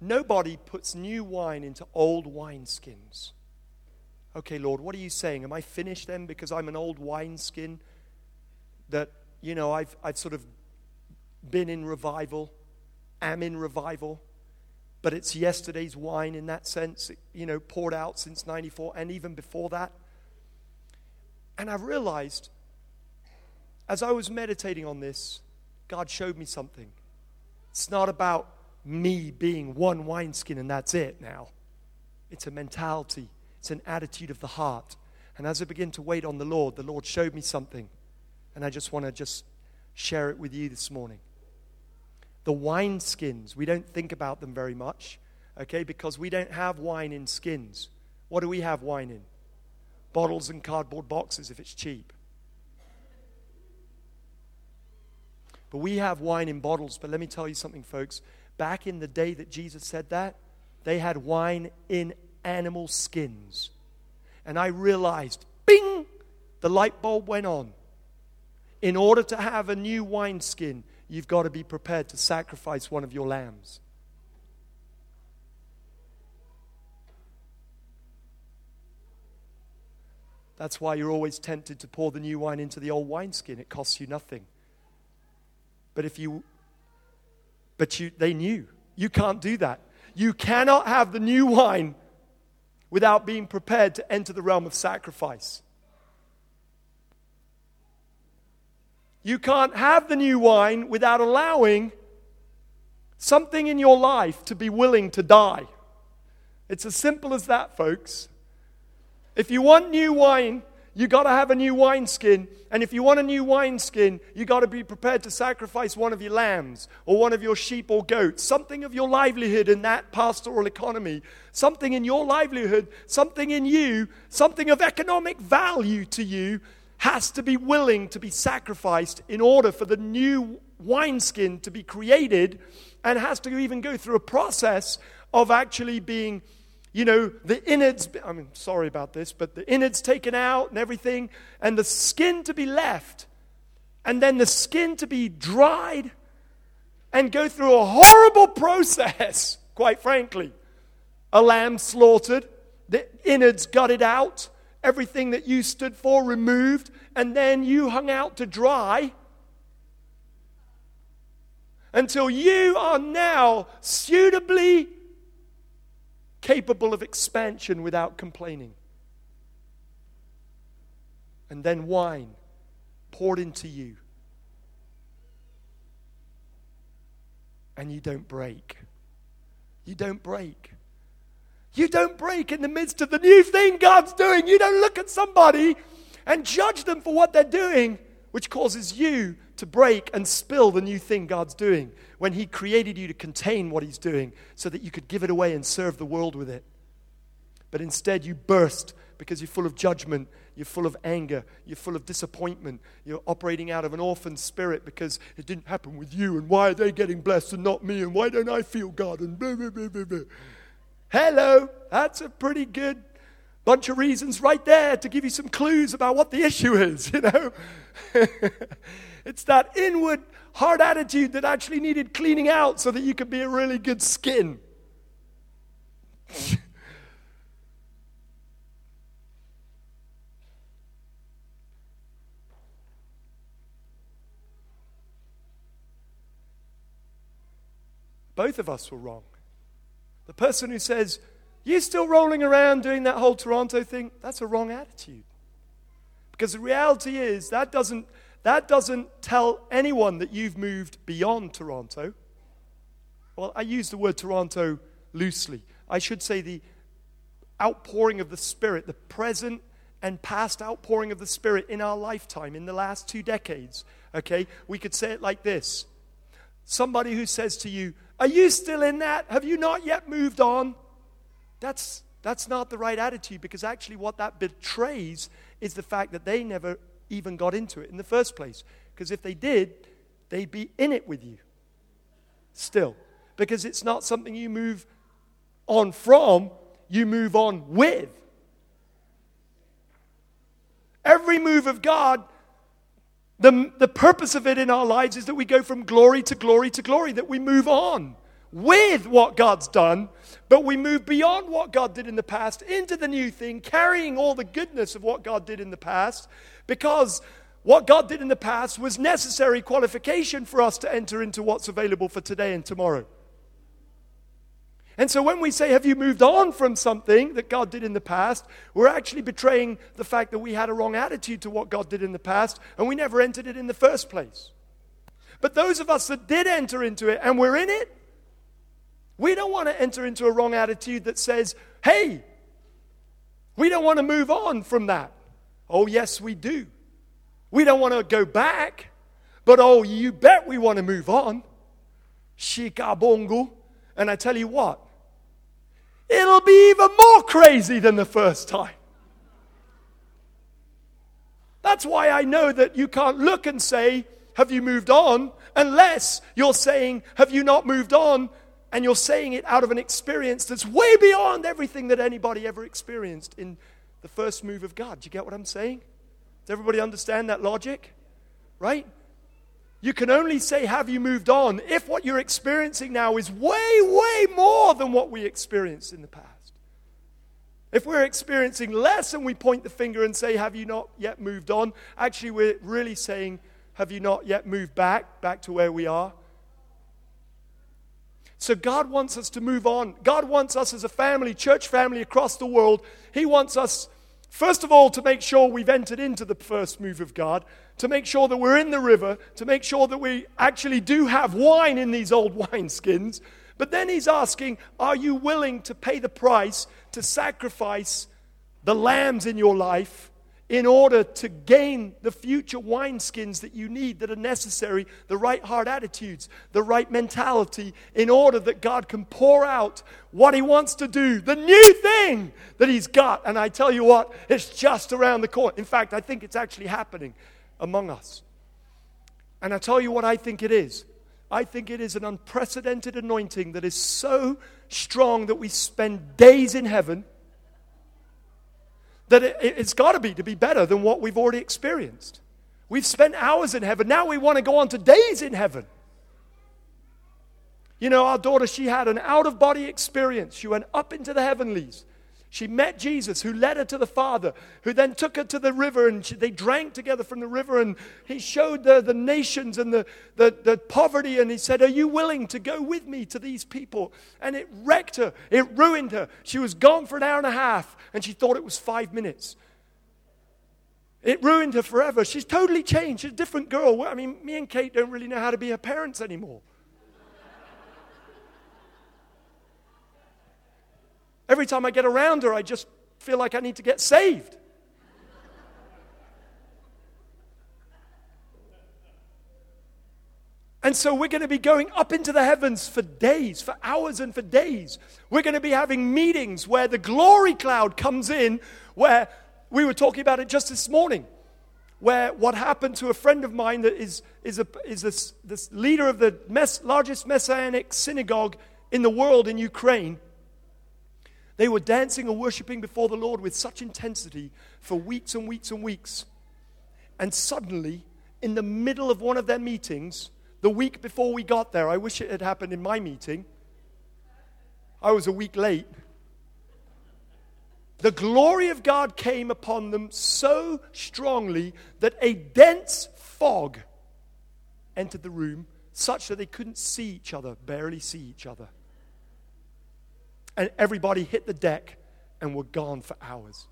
Nobody puts new wine into old wineskins. Okay, Lord, what are you saying? Am I finished then because I'm an old wineskin that, you know, I've, I've sort of been in revival, am in revival, but it's yesterday's wine in that sense, you know, poured out since 94 and even before that? And I realized as I was meditating on this, God showed me something. It's not about me being one wineskin and that's it now. It's a mentality, it's an attitude of the heart. And as I begin to wait on the Lord, the Lord showed me something. And I just want to just share it with you this morning. The wine skins, we don't think about them very much, okay, because we don't have wine in skins. What do we have wine in? Bottles and cardboard boxes if it's cheap. But we have wine in bottles. But let me tell you something, folks. Back in the day that Jesus said that, they had wine in animal skins. And I realized, bing, the light bulb went on. In order to have a new wineskin, you've got to be prepared to sacrifice one of your lambs. That's why you're always tempted to pour the new wine into the old wineskin. It costs you nothing. But if you, but you, they knew. You can't do that. You cannot have the new wine without being prepared to enter the realm of sacrifice. You can't have the new wine without allowing something in your life to be willing to die. It's as simple as that, folks. If you want new wine, you got to have a new wineskin. And if you want a new wineskin, you got to be prepared to sacrifice one of your lambs or one of your sheep or goats, something of your livelihood in that pastoral economy, something in your livelihood, something in you, something of economic value to you has to be willing to be sacrificed in order for the new wineskin to be created and has to even go through a process of actually being you know, the innards, I mean, sorry about this, but the innards taken out and everything, and the skin to be left, and then the skin to be dried and go through a horrible process, *laughs* quite frankly. A lamb slaughtered, the innards gutted out, everything that you stood for removed, and then you hung out to dry until you are now suitably capable of expansion without complaining. And then wine poured into you. And you don't break. You don't break. You don't break in the midst of the new thing God's doing. You don't look at somebody and judge them for what they're doing, which causes you to break and spill the new thing God's doing when He created you to contain what He's doing so that you could give it away and serve the world with it. But instead, you burst because you're full of judgment, you're full of anger, you're full of disappointment, you're operating out of an orphan spirit because it didn't happen with you, and why are they getting blessed and not me, and why don't I feel God, and blah, blah, blah, blah, blah. Hello, that's a pretty good bunch of reasons right there to give you some clues about what the issue is, *laughs* you know? *laughs* It's that inward hard attitude that actually needed cleaning out so that you could be a really good skin. *laughs* Both of us were wrong. The person who says, You're still rolling around doing that whole Toronto thing, that's a wrong attitude. Because the reality is, that doesn't that doesn't tell anyone that you've moved beyond Toronto. Well, I use the word Toronto loosely. I should say the outpouring of the Spirit, the present and past outpouring of the Spirit in our lifetime, in the last two decades. Okay? We could say it like this Somebody who says to you, Are you still in that? Have you not yet moved on? That's, that's not the right attitude because actually, what that betrays is the fact that they never even got into it in the first place. Because if they did, they'd be in it with you still. Because it's not something you move on from, you move on with. Every move of God, the, the purpose of it in our lives is that we go from glory to glory to glory, that we move on with what God's done, but we move beyond what God did in the past into the new thing, carrying all the goodness of what God did in the past, because what God did in the past was necessary qualification for us to enter into what's available for today and tomorrow. And so when we say, Have you moved on from something that God did in the past? we're actually betraying the fact that we had a wrong attitude to what God did in the past and we never entered it in the first place. But those of us that did enter into it and we're in it, we don't want to enter into a wrong attitude that says, Hey, we don't want to move on from that. Oh, yes, we do. We don't want to go back, but oh, you bet we want to move on. Shikabongo. And I tell you what, it'll be even more crazy than the first time. That's why I know that you can't look and say, Have you moved on? unless you're saying, Have you not moved on? And you're saying it out of an experience that's way beyond everything that anybody ever experienced in the first move of God. Do you get what I'm saying? Does everybody understand that logic? Right? You can only say, Have you moved on? if what you're experiencing now is way, way more than what we experienced in the past. If we're experiencing less and we point the finger and say, Have you not yet moved on? Actually, we're really saying, Have you not yet moved back, back to where we are? So, God wants us to move on. God wants us as a family, church family across the world. He wants us, first of all, to make sure we've entered into the first move of God, to make sure that we're in the river, to make sure that we actually do have wine in these old *laughs* wineskins. But then He's asking, Are you willing to pay the price to sacrifice the lambs in your life in order to gain the future wineskins that you need that are necessary, the right heart attitudes, the right mentality, in order that God can pour out what He wants to do, the new thing that He's got. And I tell you what, it's just around the corner. In fact, I think it's actually happening among us. And I tell you what I think it is. I think it is an unprecedented anointing that is so strong that we spend days in heaven, that it, it's got to be to be better than what we've already experienced. We've spent hours in heaven. Now we want to go on to days in heaven. You know, our daughter, she had an out of body experience. She went up into the heavenlies. She met Jesus, who led her to the Father, who then took her to the river, and she, they drank together from the river. And he showed the, nations and the, the, the poverty, and he said, Are you willing to go with me to these people? And it wrecked her, it ruined her. She was gone for an hour and a half, and she thought it was five minutes. It ruined her forever. She's totally changed. She's a different girl. I mean, me and Kate don't really know how to be her parents anymore. Every time I get around her, I just feel like I need to get saved. And so we're going to be going up into the heavens for days, for hours and for days. We're going to be having meetings where the glory cloud comes in, where we were talking about it just this morning, where what happened to a friend of mine that is, is, a, is this, this leader of the mess, largest messianic synagogue in the world in Ukraine they were dancing and worshiping before the Lord with such intensity for weeks and weeks and weeks. And suddenly, in the middle of one of their meetings, the week before we got there, I wish it had happened in my meeting. I was a week late. The glory of God came upon them so strongly that a dense fog entered the room, such that they couldn't see each other, barely see each other and everybody hit the deck and were gone for hours.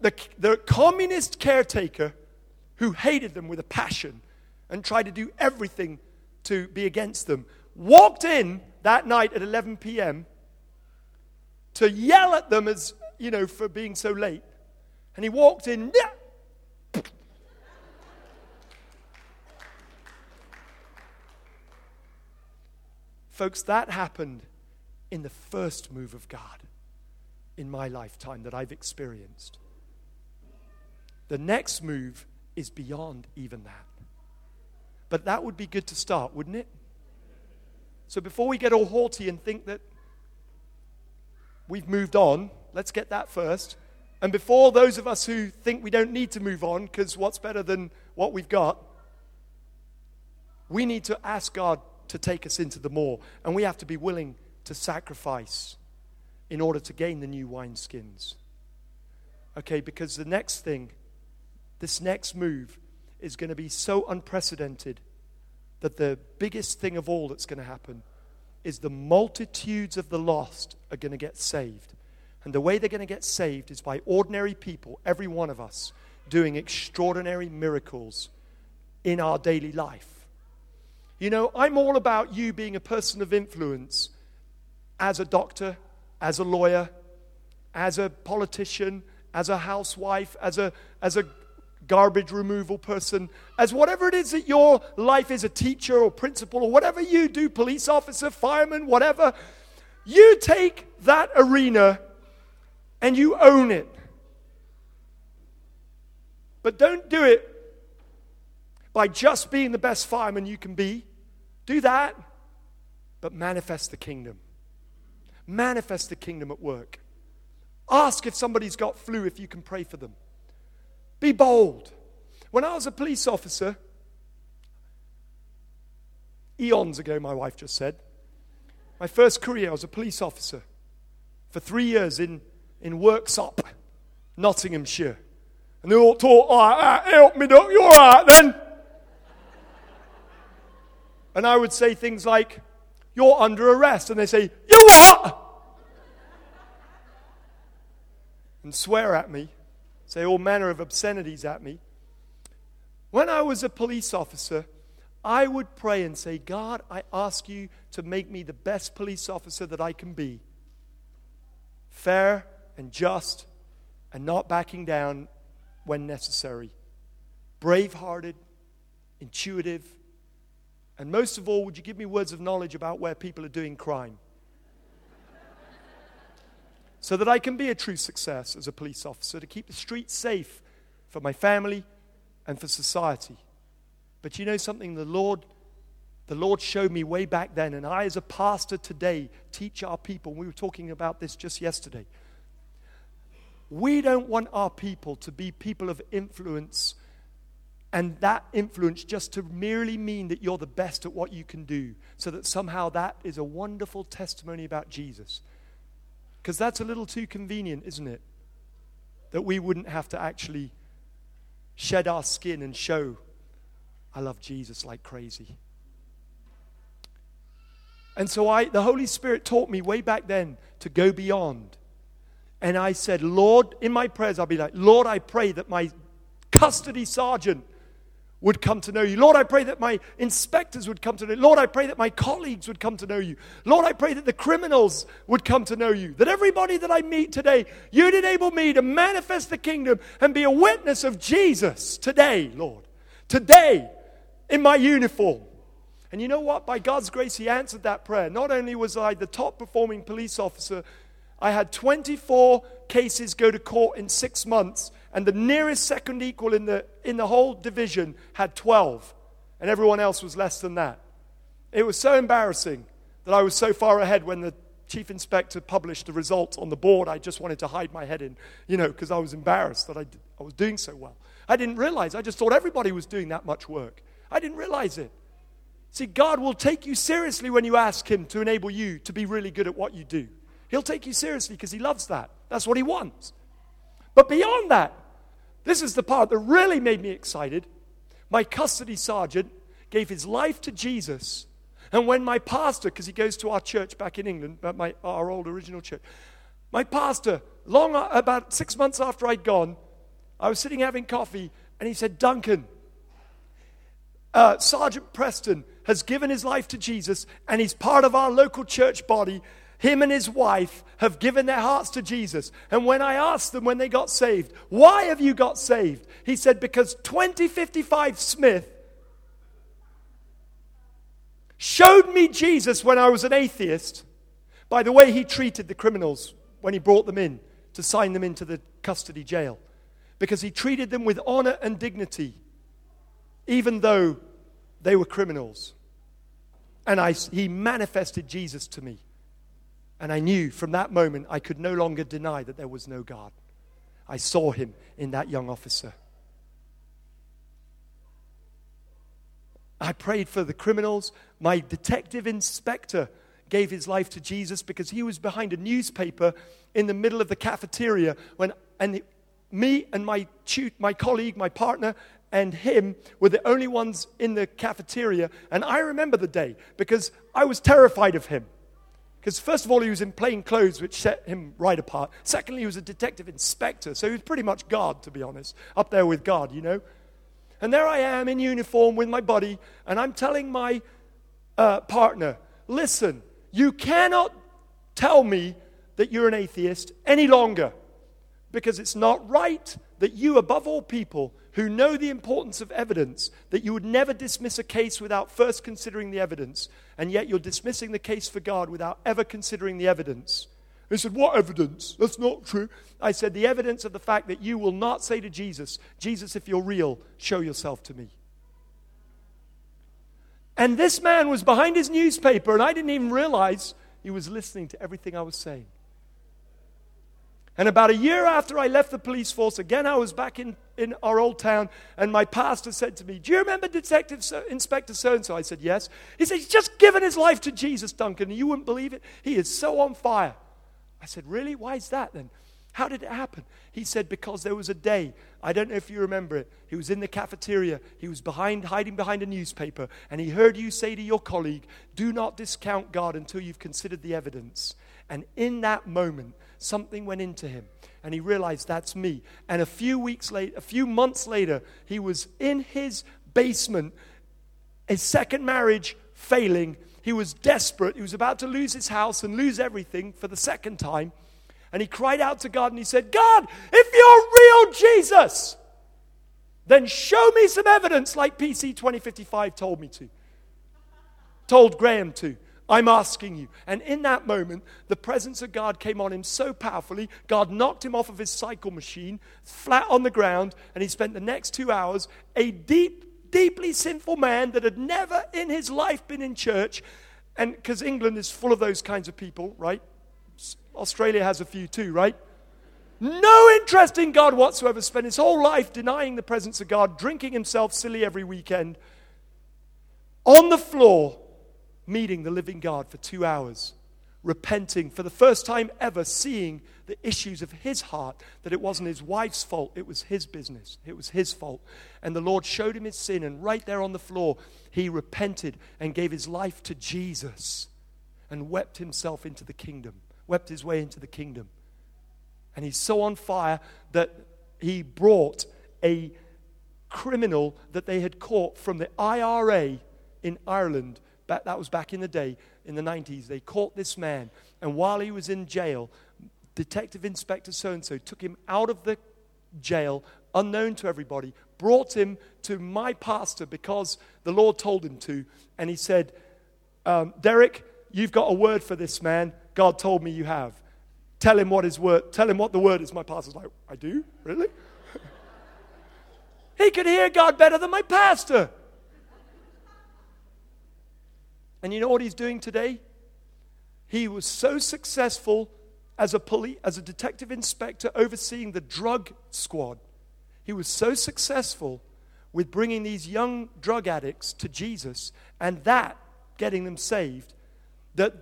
The, the communist caretaker who hated them with a passion and tried to do everything to be against them walked in that night at 11 p.m. to yell at them as, you know, for being so late. And he walked in, *laughs* Folks, that happened in the first move of God in my lifetime that I've experienced. The next move is beyond even that. But that would be good to start, wouldn't it? So before we get all haughty and think that we've moved on, let's get that first. And before those of us who think we don't need to move on, because what's better than what we've got, we need to ask God to take us into the more. And we have to be willing to sacrifice in order to gain the new wineskins. Okay, because the next thing, this next move, is going to be so unprecedented that the biggest thing of all that's going to happen is the multitudes of the lost are going to get saved. And the way they're going to get saved is by ordinary people, every one of us, doing extraordinary miracles in our daily life. You know, I'm all about you being a person of influence as a doctor, as a lawyer, as a politician, as a housewife, as a, as a garbage removal person, as whatever it is that your life is a teacher or principal or whatever you do, police officer, fireman, whatever, you take that arena and you own it. But don't do it by just being the best fireman you can be. Do that, but manifest the kingdom. Manifest the kingdom at work. Ask if somebody's got flu, if you can pray for them. Be bold. When I was a police officer, eons ago, my wife just said, my first career, I was a police officer for three years in, in Worksop, Nottinghamshire. And they all thought, all right, help me, Doc, you all right then? And I would say things like, You're under arrest. And they say, You what? And swear at me, say all manner of obscenities at me. When I was a police officer, I would pray and say, God, I ask you to make me the best police officer that I can be. Fair and just and not backing down when necessary. Brave hearted, intuitive, and most of all, would you give me words of knowledge about where people are doing crime? *laughs* so that I can be a true success as a police officer to keep the streets safe for my family and for society. But you know something? The Lord, the Lord showed me way back then, and I, as a pastor today, teach our people. We were talking about this just yesterday. We don't want our people to be people of influence and that influence just to merely mean that you're the best at what you can do, so that somehow that is a wonderful testimony about Jesus. Because that's a little too convenient, isn't it? That we wouldn't have to actually shed our skin and show, I love Jesus like crazy. And so I, the Holy Spirit taught me way back then to go beyond. And I said, Lord, in my prayers, I'll be like, Lord, I pray that my custody sergeant would come to know you. Lord, I pray that my inspectors would come to know you. Lord, I pray that my colleagues would come to know you. Lord, I pray that the criminals would come to know you. That everybody that I meet today, you'd enable me to manifest the kingdom and be a witness of Jesus today, Lord. Today, in my uniform. And you know what? By God's grace, He answered that prayer. Not only was I the top performing police officer, I had 24 cases go to court in six months and the nearest second equal in the, in the whole division had 12, and everyone else was less than that. It was so embarrassing that I was so far ahead when the chief inspector published the results on the board. I just wanted to hide my head in, you know, because I was embarrassed that I, I was doing so well. I didn't realize, I just thought everybody was doing that much work. I didn't realize it. See, God will take you seriously when you ask Him to enable you to be really good at what you do. He'll take you seriously because He loves that. That's what He wants. But beyond that, this is the part that really made me excited. My custody sergeant gave his life to Jesus. And when my pastor, because he goes to our church back in England, my, our old original church, my pastor, long about six months after I'd gone, I was sitting having coffee, and he said, Duncan, uh, Sergeant Preston has given his life to Jesus, and he's part of our local church body, him and his wife have given their hearts to Jesus. And when I asked them when they got saved, why have you got saved? He said, because 2055 Smith showed me Jesus when I was an atheist by the way he treated the criminals when he brought them in to sign them into the custody jail. Because he treated them with honor and dignity, even though they were criminals. And I, he manifested Jesus to me. And I knew from that moment I could no longer deny that there was no God. I saw him in that young officer. I prayed for the criminals. My detective inspector gave his life to Jesus because he was behind a newspaper in the middle of the cafeteria when and me and my my colleague, my partner and him were the only ones in the cafeteria and I remember the day because I was terrified of him. Because, first of all, he was in plain clothes, which set him right apart. Secondly, he was a detective inspector, so he was pretty much God, to be honest, up there with God, you know. And there I am in uniform with my buddy, and I'm telling my uh, partner, listen, you cannot tell me that you're an atheist any longer because it's not right that you, above all people, who know the importance of evidence, that you would never dismiss a case without first considering the evidence, and yet you're dismissing the case for God without ever considering the evidence. He said, What evidence? That's not true. I said, The evidence of the fact that you will not say to Jesus, Jesus, if you're real, show yourself to me. And this man was behind his newspaper, and I didn't even realize he was listening to everything I was saying. And about a year after I left the police force, again, I was back in, in our old town, and my pastor said to me, Do you remember Detective so, Inspector so and so? I said, Yes. He said, He's just given his life to Jesus, Duncan, you wouldn't believe it. He is so on fire. I said, Really? Why is that then? How did it happen? He said, Because there was a day, I don't know if you remember it. He was in the cafeteria, he was behind, hiding behind a newspaper, and he heard you say to your colleague, Do not discount God until you've considered the evidence. And in that moment, something went into him, and he realized that's me. And a few weeks later, a few months later, he was in his basement, his second marriage failing. He was desperate. He was about to lose his house and lose everything for the second time. And he cried out to God and he said, God, if you're real Jesus, then show me some evidence like PC 2055 told me to, told Graham to. I'm asking you. And in that moment, the presence of God came on him so powerfully. God knocked him off of his cycle machine, flat on the ground, and he spent the next two hours, a deep, deeply sinful man that had never in his life been in church. And because England is full of those kinds of people, right? Australia has a few too, right? No interest in God whatsoever, spent his whole life denying the presence of God, drinking himself silly every weekend, on the floor, meeting the living God for two hours, repenting for the first time ever, seeing the issues of his heart, that it wasn't his wife's fault, it was his business, it was his fault. And the Lord showed him his sin, and right there on the floor, he repented and gave his life to Jesus and wept himself into the kingdom wept his way into the kingdom. And he's so on fire that he brought a criminal that they had caught from the IRA in Ireland. Back, that was back in the day, in the 90s. They caught this man, and while he was in jail, Detective Inspector so and so took him out of the jail, unknown to everybody, brought him to my pastor because the Lord told him to, and he said, um, Derek, you've got a word for this man. God told me you have. Tell him what his word, tell him what the word is. My pastor's like, I do? Really? *laughs* he could hear God better than my pastor. And you know what he's doing today? He was so successful as a police, as a detective inspector overseeing the drug squad. He was so successful with bringing these young drug addicts to Jesus and that getting them saved that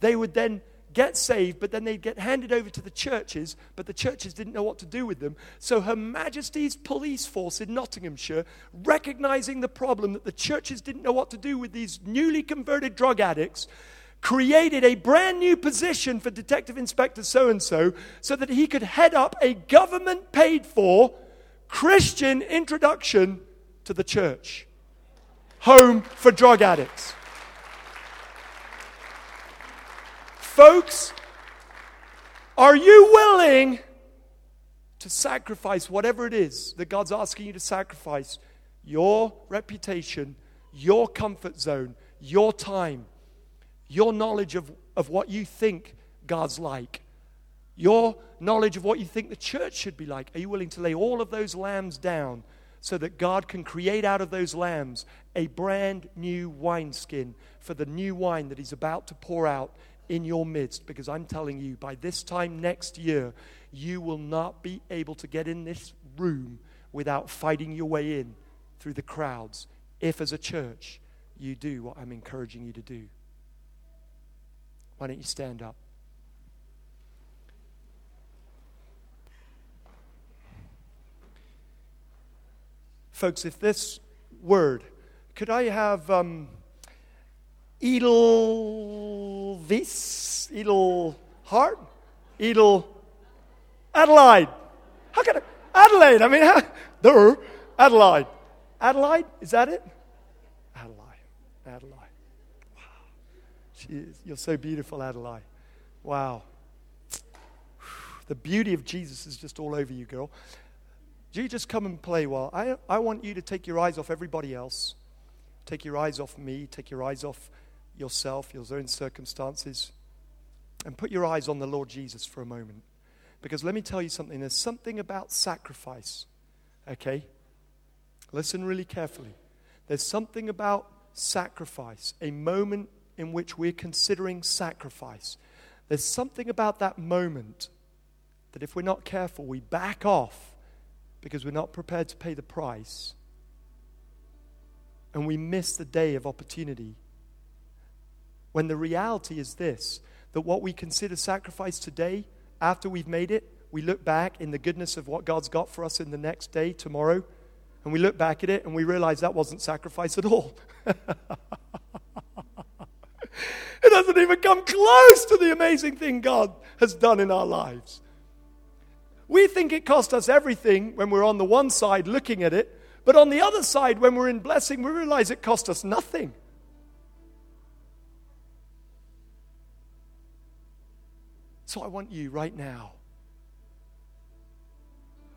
they would then get saved, but then they'd get handed over to the churches, but the churches didn't know what to do with them. So Her Majesty's police force in Nottinghamshire, recognizing the problem that the churches didn't know what to do with these newly converted drug addicts, created a brand new position for Detective Inspector so and so so that he could head up a government paid for Christian introduction to the church. Home for drug addicts. Folks, are you willing to sacrifice whatever it is that God's asking you to sacrifice? Your reputation, your comfort zone, your time, your knowledge of, of what you think God's like, your knowledge of what you think the church should be like. Are you willing to lay all of those lambs down so that God can create out of those lambs a brand new wineskin for the new wine that He's about to pour out in your midst because I'm telling you, by this time next year, you will not be able to get in this room without fighting your way in through the crowds if, as a church, you do what I'm encouraging you to do. Why don't you stand up? Folks, if this word, could I have um, Edelvis, Edelhart, Edel Adelaide. How can I, Adelaide? I mean, how, there, er, Adelaide. Adelaide, is that it? Adelaide, Adelaide. Wow, she is. You're so beautiful, Adelaide. Wow. The beauty of Jesus is just all over you, girl. Do you just come and play while I, I want you to take your eyes off everybody else. Take your eyes off me. Take your eyes off yourself, your own circumstances, and put your eyes on the Lord Jesus for a moment. Because let me tell you something there's something about sacrifice, okay? Listen really carefully. There's something about sacrifice, a moment in which we're considering sacrifice. There's something about that moment that if we're not careful, we back off because we're not prepared to pay the price. And we miss the day of opportunity when the reality is this that what we consider sacrifice today, after we've made it, we look back in the goodness of what God's got for us in the next day, tomorrow, and we look back at it and we realize that wasn't sacrifice at all. *laughs* it doesn't even come close to the amazing thing God has done in our lives. We think it cost us everything when we're on the one side looking at it, but on the other side, when we're in blessing, we realize it cost us nothing. So I want you right now,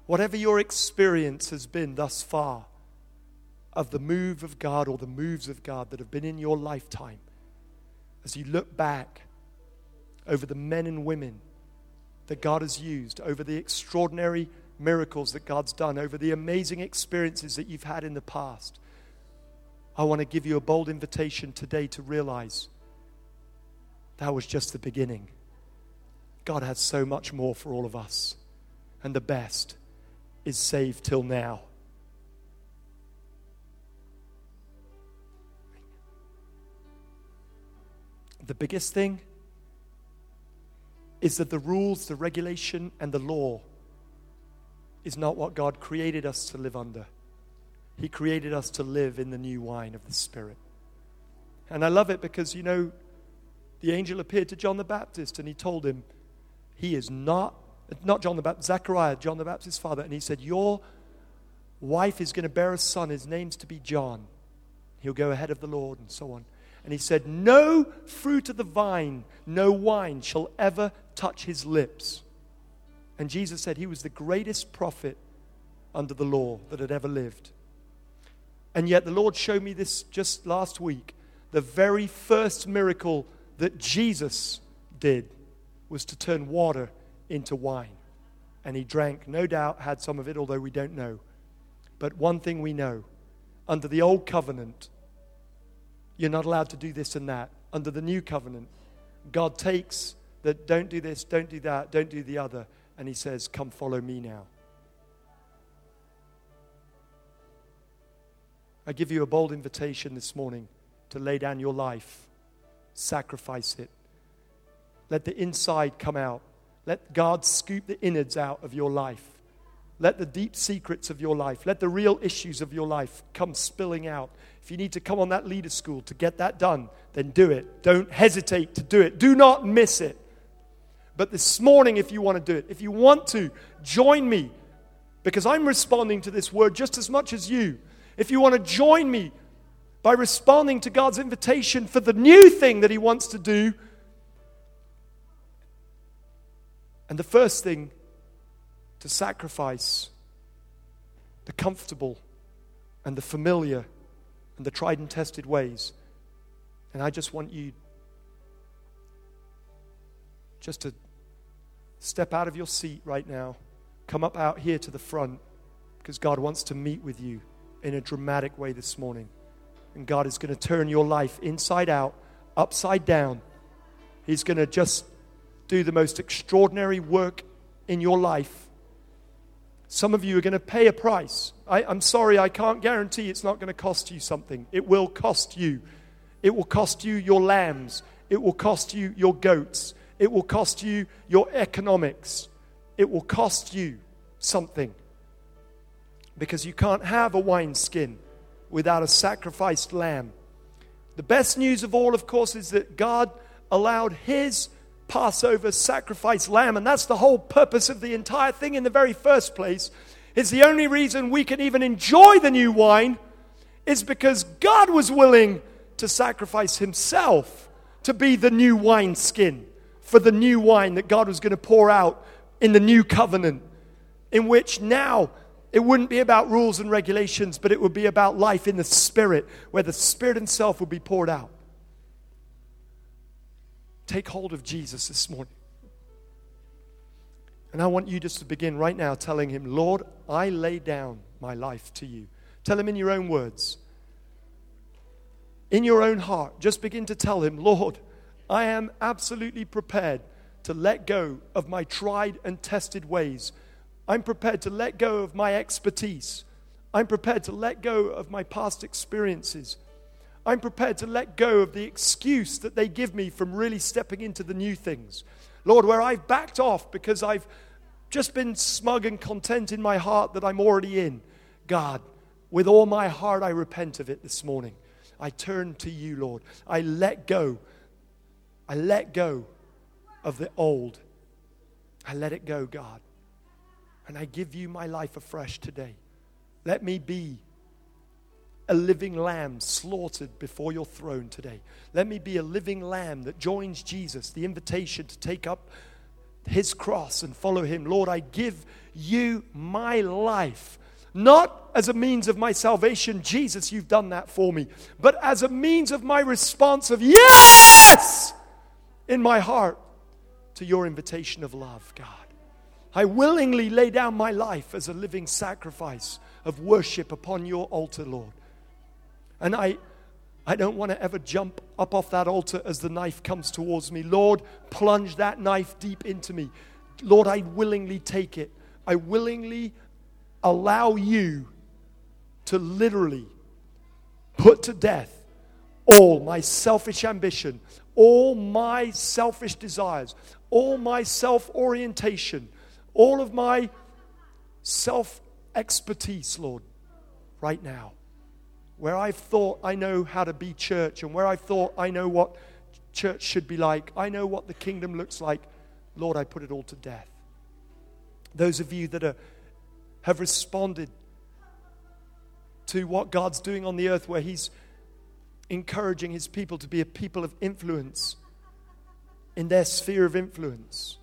whatever your experience has been thus far of the move of God or the moves of God that have been in your lifetime, as you look back over the men and women that God has used, over the extraordinary miracles that God's done, over the amazing experiences that you've had in the past, I want to give you a bold invitation today to realize that was just the beginning. God has so much more for all of us. And the best is saved till now. The biggest thing is that the rules, the regulation, and the law is not what God created us to live under. He created us to live in the new wine of the Spirit. And I love it because, you know, the angel appeared to John the Baptist and he told him, he is not, not John the Baptist, Zechariah, John the Baptist's father. And he said, Your wife is going to bear a son. His name's to be John. He'll go ahead of the Lord, and so on. And he said, No fruit of the vine, no wine shall ever touch his lips. And Jesus said he was the greatest prophet under the law that had ever lived. And yet the Lord showed me this just last week. The very first miracle that Jesus did was to turn water into wine. And he drank, no doubt, had some of it, although we don't know. But one thing we know under the old covenant, you're not allowed to do this and that. Under the new covenant, God takes that don't do this, don't do that, don't do the other, and he says, Come follow me now. I give you a bold invitation this morning to lay down your life, sacrifice it, let the inside come out. Let God scoop the innards out of your life. Let the deep secrets of your life, let the real issues of your life come spilling out. If you need to come on that leader school to get that done, then do it. Don't hesitate to do it. Do not miss it. But this morning, if you want to do it, if you want to, join me because I'm responding to this word just as much as you. If you want to join me by responding to God's invitation for the new thing that He wants to do, And the first thing to sacrifice the comfortable and the familiar and the tried and tested ways. And I just want you just to step out of your seat right now, come up out here to the front, because God wants to meet with you in a dramatic way this morning. And God is going to turn your life inside out, upside down. He's going to just do the most extraordinary work in your life. Some of you are going to pay a price. I, am sorry, I can't guarantee it's not going to cost you something. It will cost you. It will cost you your lambs. It will cost you your goats. It will cost you your economics. It will cost you something. Because you can't have a wineskin without a sacrificed lamb. The best news of all, of course, is that God allowed His Passover sacrifice lamb. And that's the whole purpose of the entire thing in the very first place. It's the only reason we can even enjoy the new wine is because God was willing to sacrifice himself to be the new wineskin for the new wine that God was going to pour out in the new covenant, in which now it wouldn't be about rules and regulations, but it would be about life in the Spirit, where the Spirit Himself would be poured out. Take hold of Jesus this morning. And I want you just to begin right now telling him, Lord, I lay down my life to you. Tell him in your own words. In your own heart, just begin to tell him, Lord, I am absolutely prepared to let go of my tried and tested ways. I'm prepared to let go of my expertise. I'm prepared to let go of my past experiences. I'm prepared to let go of the excuse that they give me from really stepping into the new things. Lord, where I've backed off because I've just been smug and content in my heart that I'm already in. God, with all my heart, I repent of it this morning. I turn to you, Lord. I let go. I let go of the old. I let it go, God. And I give you my life afresh today. Let me be a living lamb slaughtered before your throne today. Let me be a living lamb that joins Jesus, the invitation to take up his cross and follow him. Lord, I give you my life, not as a means of my salvation. Jesus, you've done that for me, but as a means of my response of yes in my heart to your invitation of love, God. I willingly lay down my life as a living sacrifice of worship upon your altar, Lord. And I, I don't want to ever jump up off that altar as the knife comes towards me. Lord, plunge that knife deep into me. Lord, I willingly take it. I willingly allow you to literally put to death all my selfish ambition, all my selfish desires, all my self orientation, all of my self expertise, Lord, right now. Where I've thought I know how to be church and where I've thought I know what church should be like, I know what the kingdom looks like, Lord, I put it all to death. Those of you that are, have responded to what God's doing on the earth, where He's encouraging His people to be a people of influence in their sphere of influence.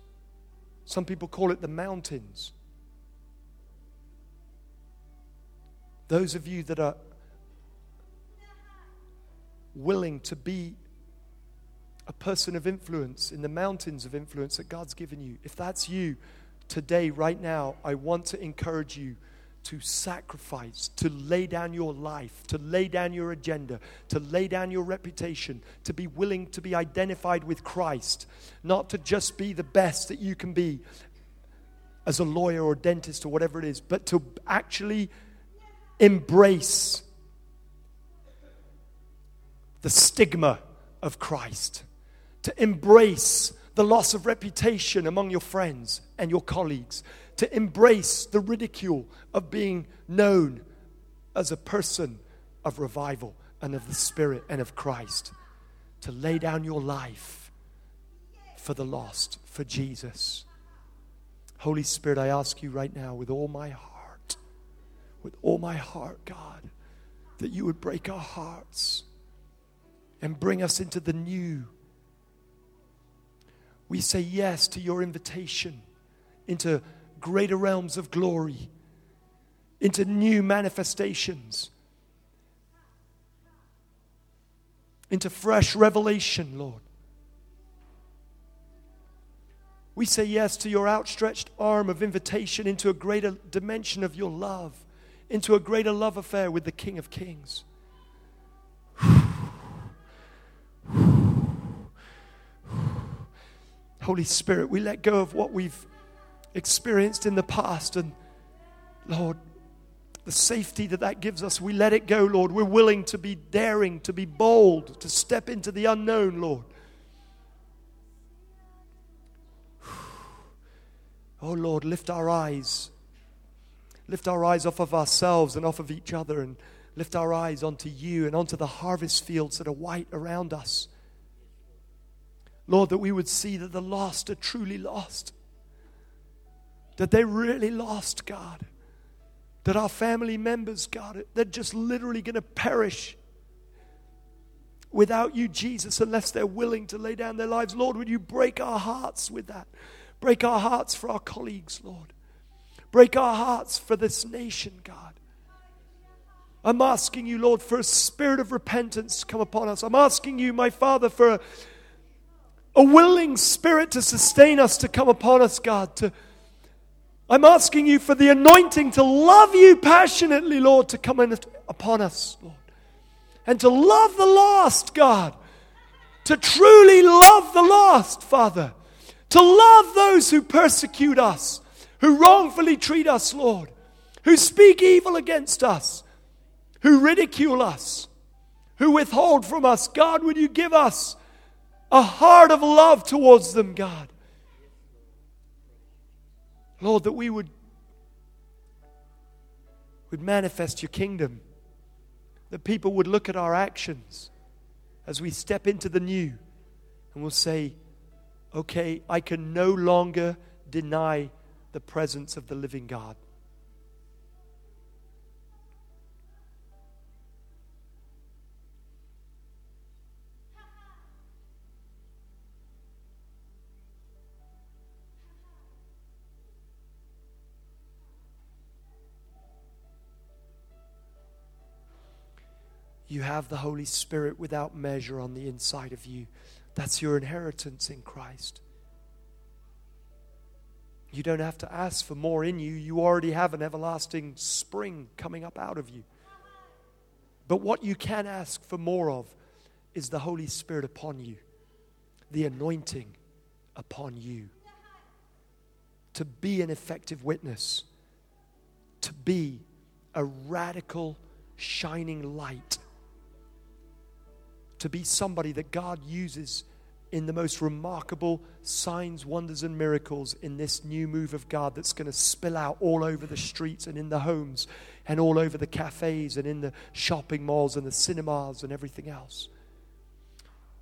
Some people call it the mountains. Those of you that are willing to be a person of influence in the mountains of influence that God's given you, if that's you today, right now, I want to encourage you to sacrifice, to lay down your life, to lay down your agenda, to lay down your reputation, to be willing to be identified with Christ, not to just be the best that you can be as a lawyer or dentist or whatever it is, but to actually embrace the stigma of Christ, to embrace the loss of reputation among your friends and your colleagues, to embrace the ridicule of being known as a person of revival and of the Spirit and of Christ, to lay down your life for the lost, for Jesus. Holy Spirit, I ask you right now with all my heart, with all my heart, God, that you would break our hearts and bring us into the new. We say yes to your invitation into greater realms of glory, into new manifestations, into fresh revelation, Lord. We say yes to your outstretched arm of invitation into a greater dimension of your love, into a greater love affair with the King of Kings. Holy Spirit, we let go of what we've experienced in the past. And Lord, the safety that that gives us, we let it go, Lord. We're willing to be daring, to be bold, to step into the unknown, Lord. *sighs* Oh, Lord, lift our eyes. Lift our eyes off of ourselves and off of each other and lift our eyes onto you and onto the harvest fields that are white around us. Lord, that we would see that the lost are truly lost that they're really lost, God. That our family members, God, they're just literally going to perish without you, Jesus, unless they're willing to lay down their lives. Lord, would you break our hearts with that? Break our hearts for our colleagues, Lord. Break our hearts for this nation, God. I'm asking you, Lord, for a spirit of repentance to come upon us. I'm asking you, my Father, for a, a willing spirit to sustain us, to come upon us, God, to I'm asking you for the anointing to love you passionately, Lord, to come in upon us, Lord. And to love the lost, God. To truly love the lost, Father. To love those who persecute us, who wrongfully treat us, Lord. Who speak evil against us, who ridicule us, who withhold from us. God, would you give us a heart of love towards them, God? Lord, that we would, would manifest your kingdom, that people would look at our actions as we step into the new and will say, okay, I can no longer deny the presence of the living God. You have the Holy Spirit without measure on the inside of you. That's your inheritance in Christ. You don't have to ask for more in you. You already have an everlasting spring coming up out of you. But what you can ask for more of is the Holy Spirit upon you, the anointing upon you. To be an effective witness, to be a radical, shining light to be somebody that God uses in the most remarkable signs, wonders, and miracles in this new move of God that's going to spill out all over the streets and in the homes and all over the cafes and in the shopping malls and the cinemas and everything else.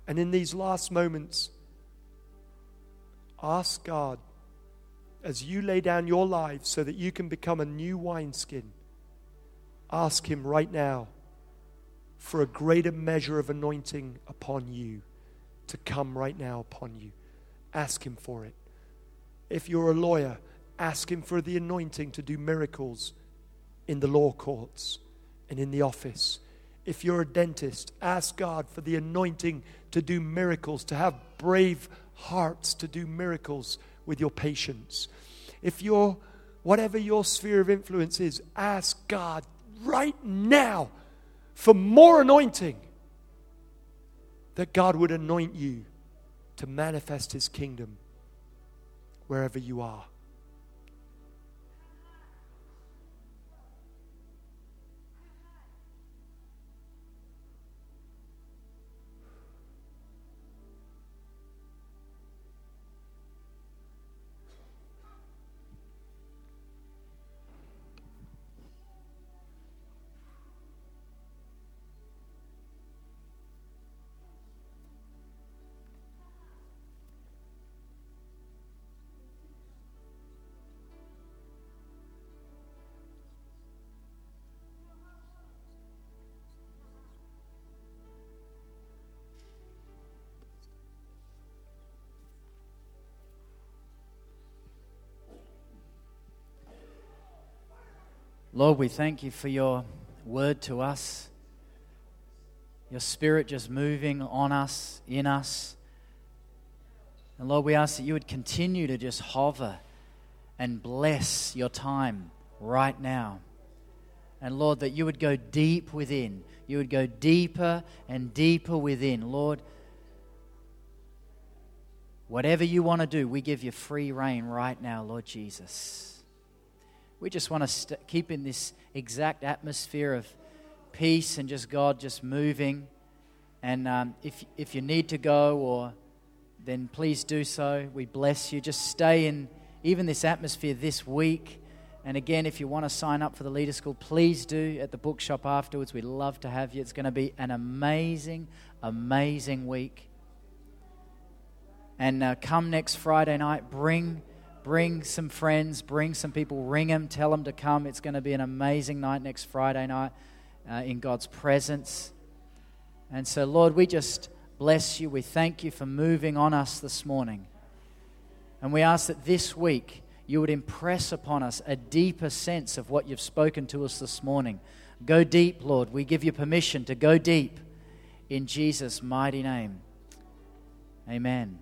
And in these last moments, ask God as you lay down your lives so that you can become a new wineskin. Ask Him right now for a greater measure of anointing upon you to come right now upon you. Ask Him for it. If you're a lawyer, ask Him for the anointing to do miracles in the law courts and in the office. If you're a dentist, ask God for the anointing to do miracles, to have brave hearts to do miracles with your patients. If you're, whatever your sphere of influence is, ask God right now for more anointing, that God would anoint you to manifest His kingdom wherever you are. Lord, we thank you for your word to us, your spirit just moving on us, in us. And Lord, we ask that you would continue to just hover and bless your time right now. And Lord, that you would go deep within. You would go deeper and deeper within. Lord, whatever you want to do, we give you free reign right now, Lord Jesus. We just want to st- keep in this exact atmosphere of peace and just God just moving. And um, if, if you need to go, or then please do so. We bless you. Just stay in even this atmosphere this week. And again, if you want to sign up for the Leader School, please do at the bookshop afterwards. We'd love to have you. It's going to be an amazing, amazing week. And uh, come next Friday night, bring bring some friends, bring some people, ring them, tell them to come. It's going to be an amazing night next Friday night uh, in God's presence. And so, Lord, we just bless you. We thank you for moving on us this morning. And we ask that this week you would impress upon us a deeper sense of what you've spoken to us this morning. Go deep, Lord. We give you permission to go deep in Jesus' mighty name. Amen.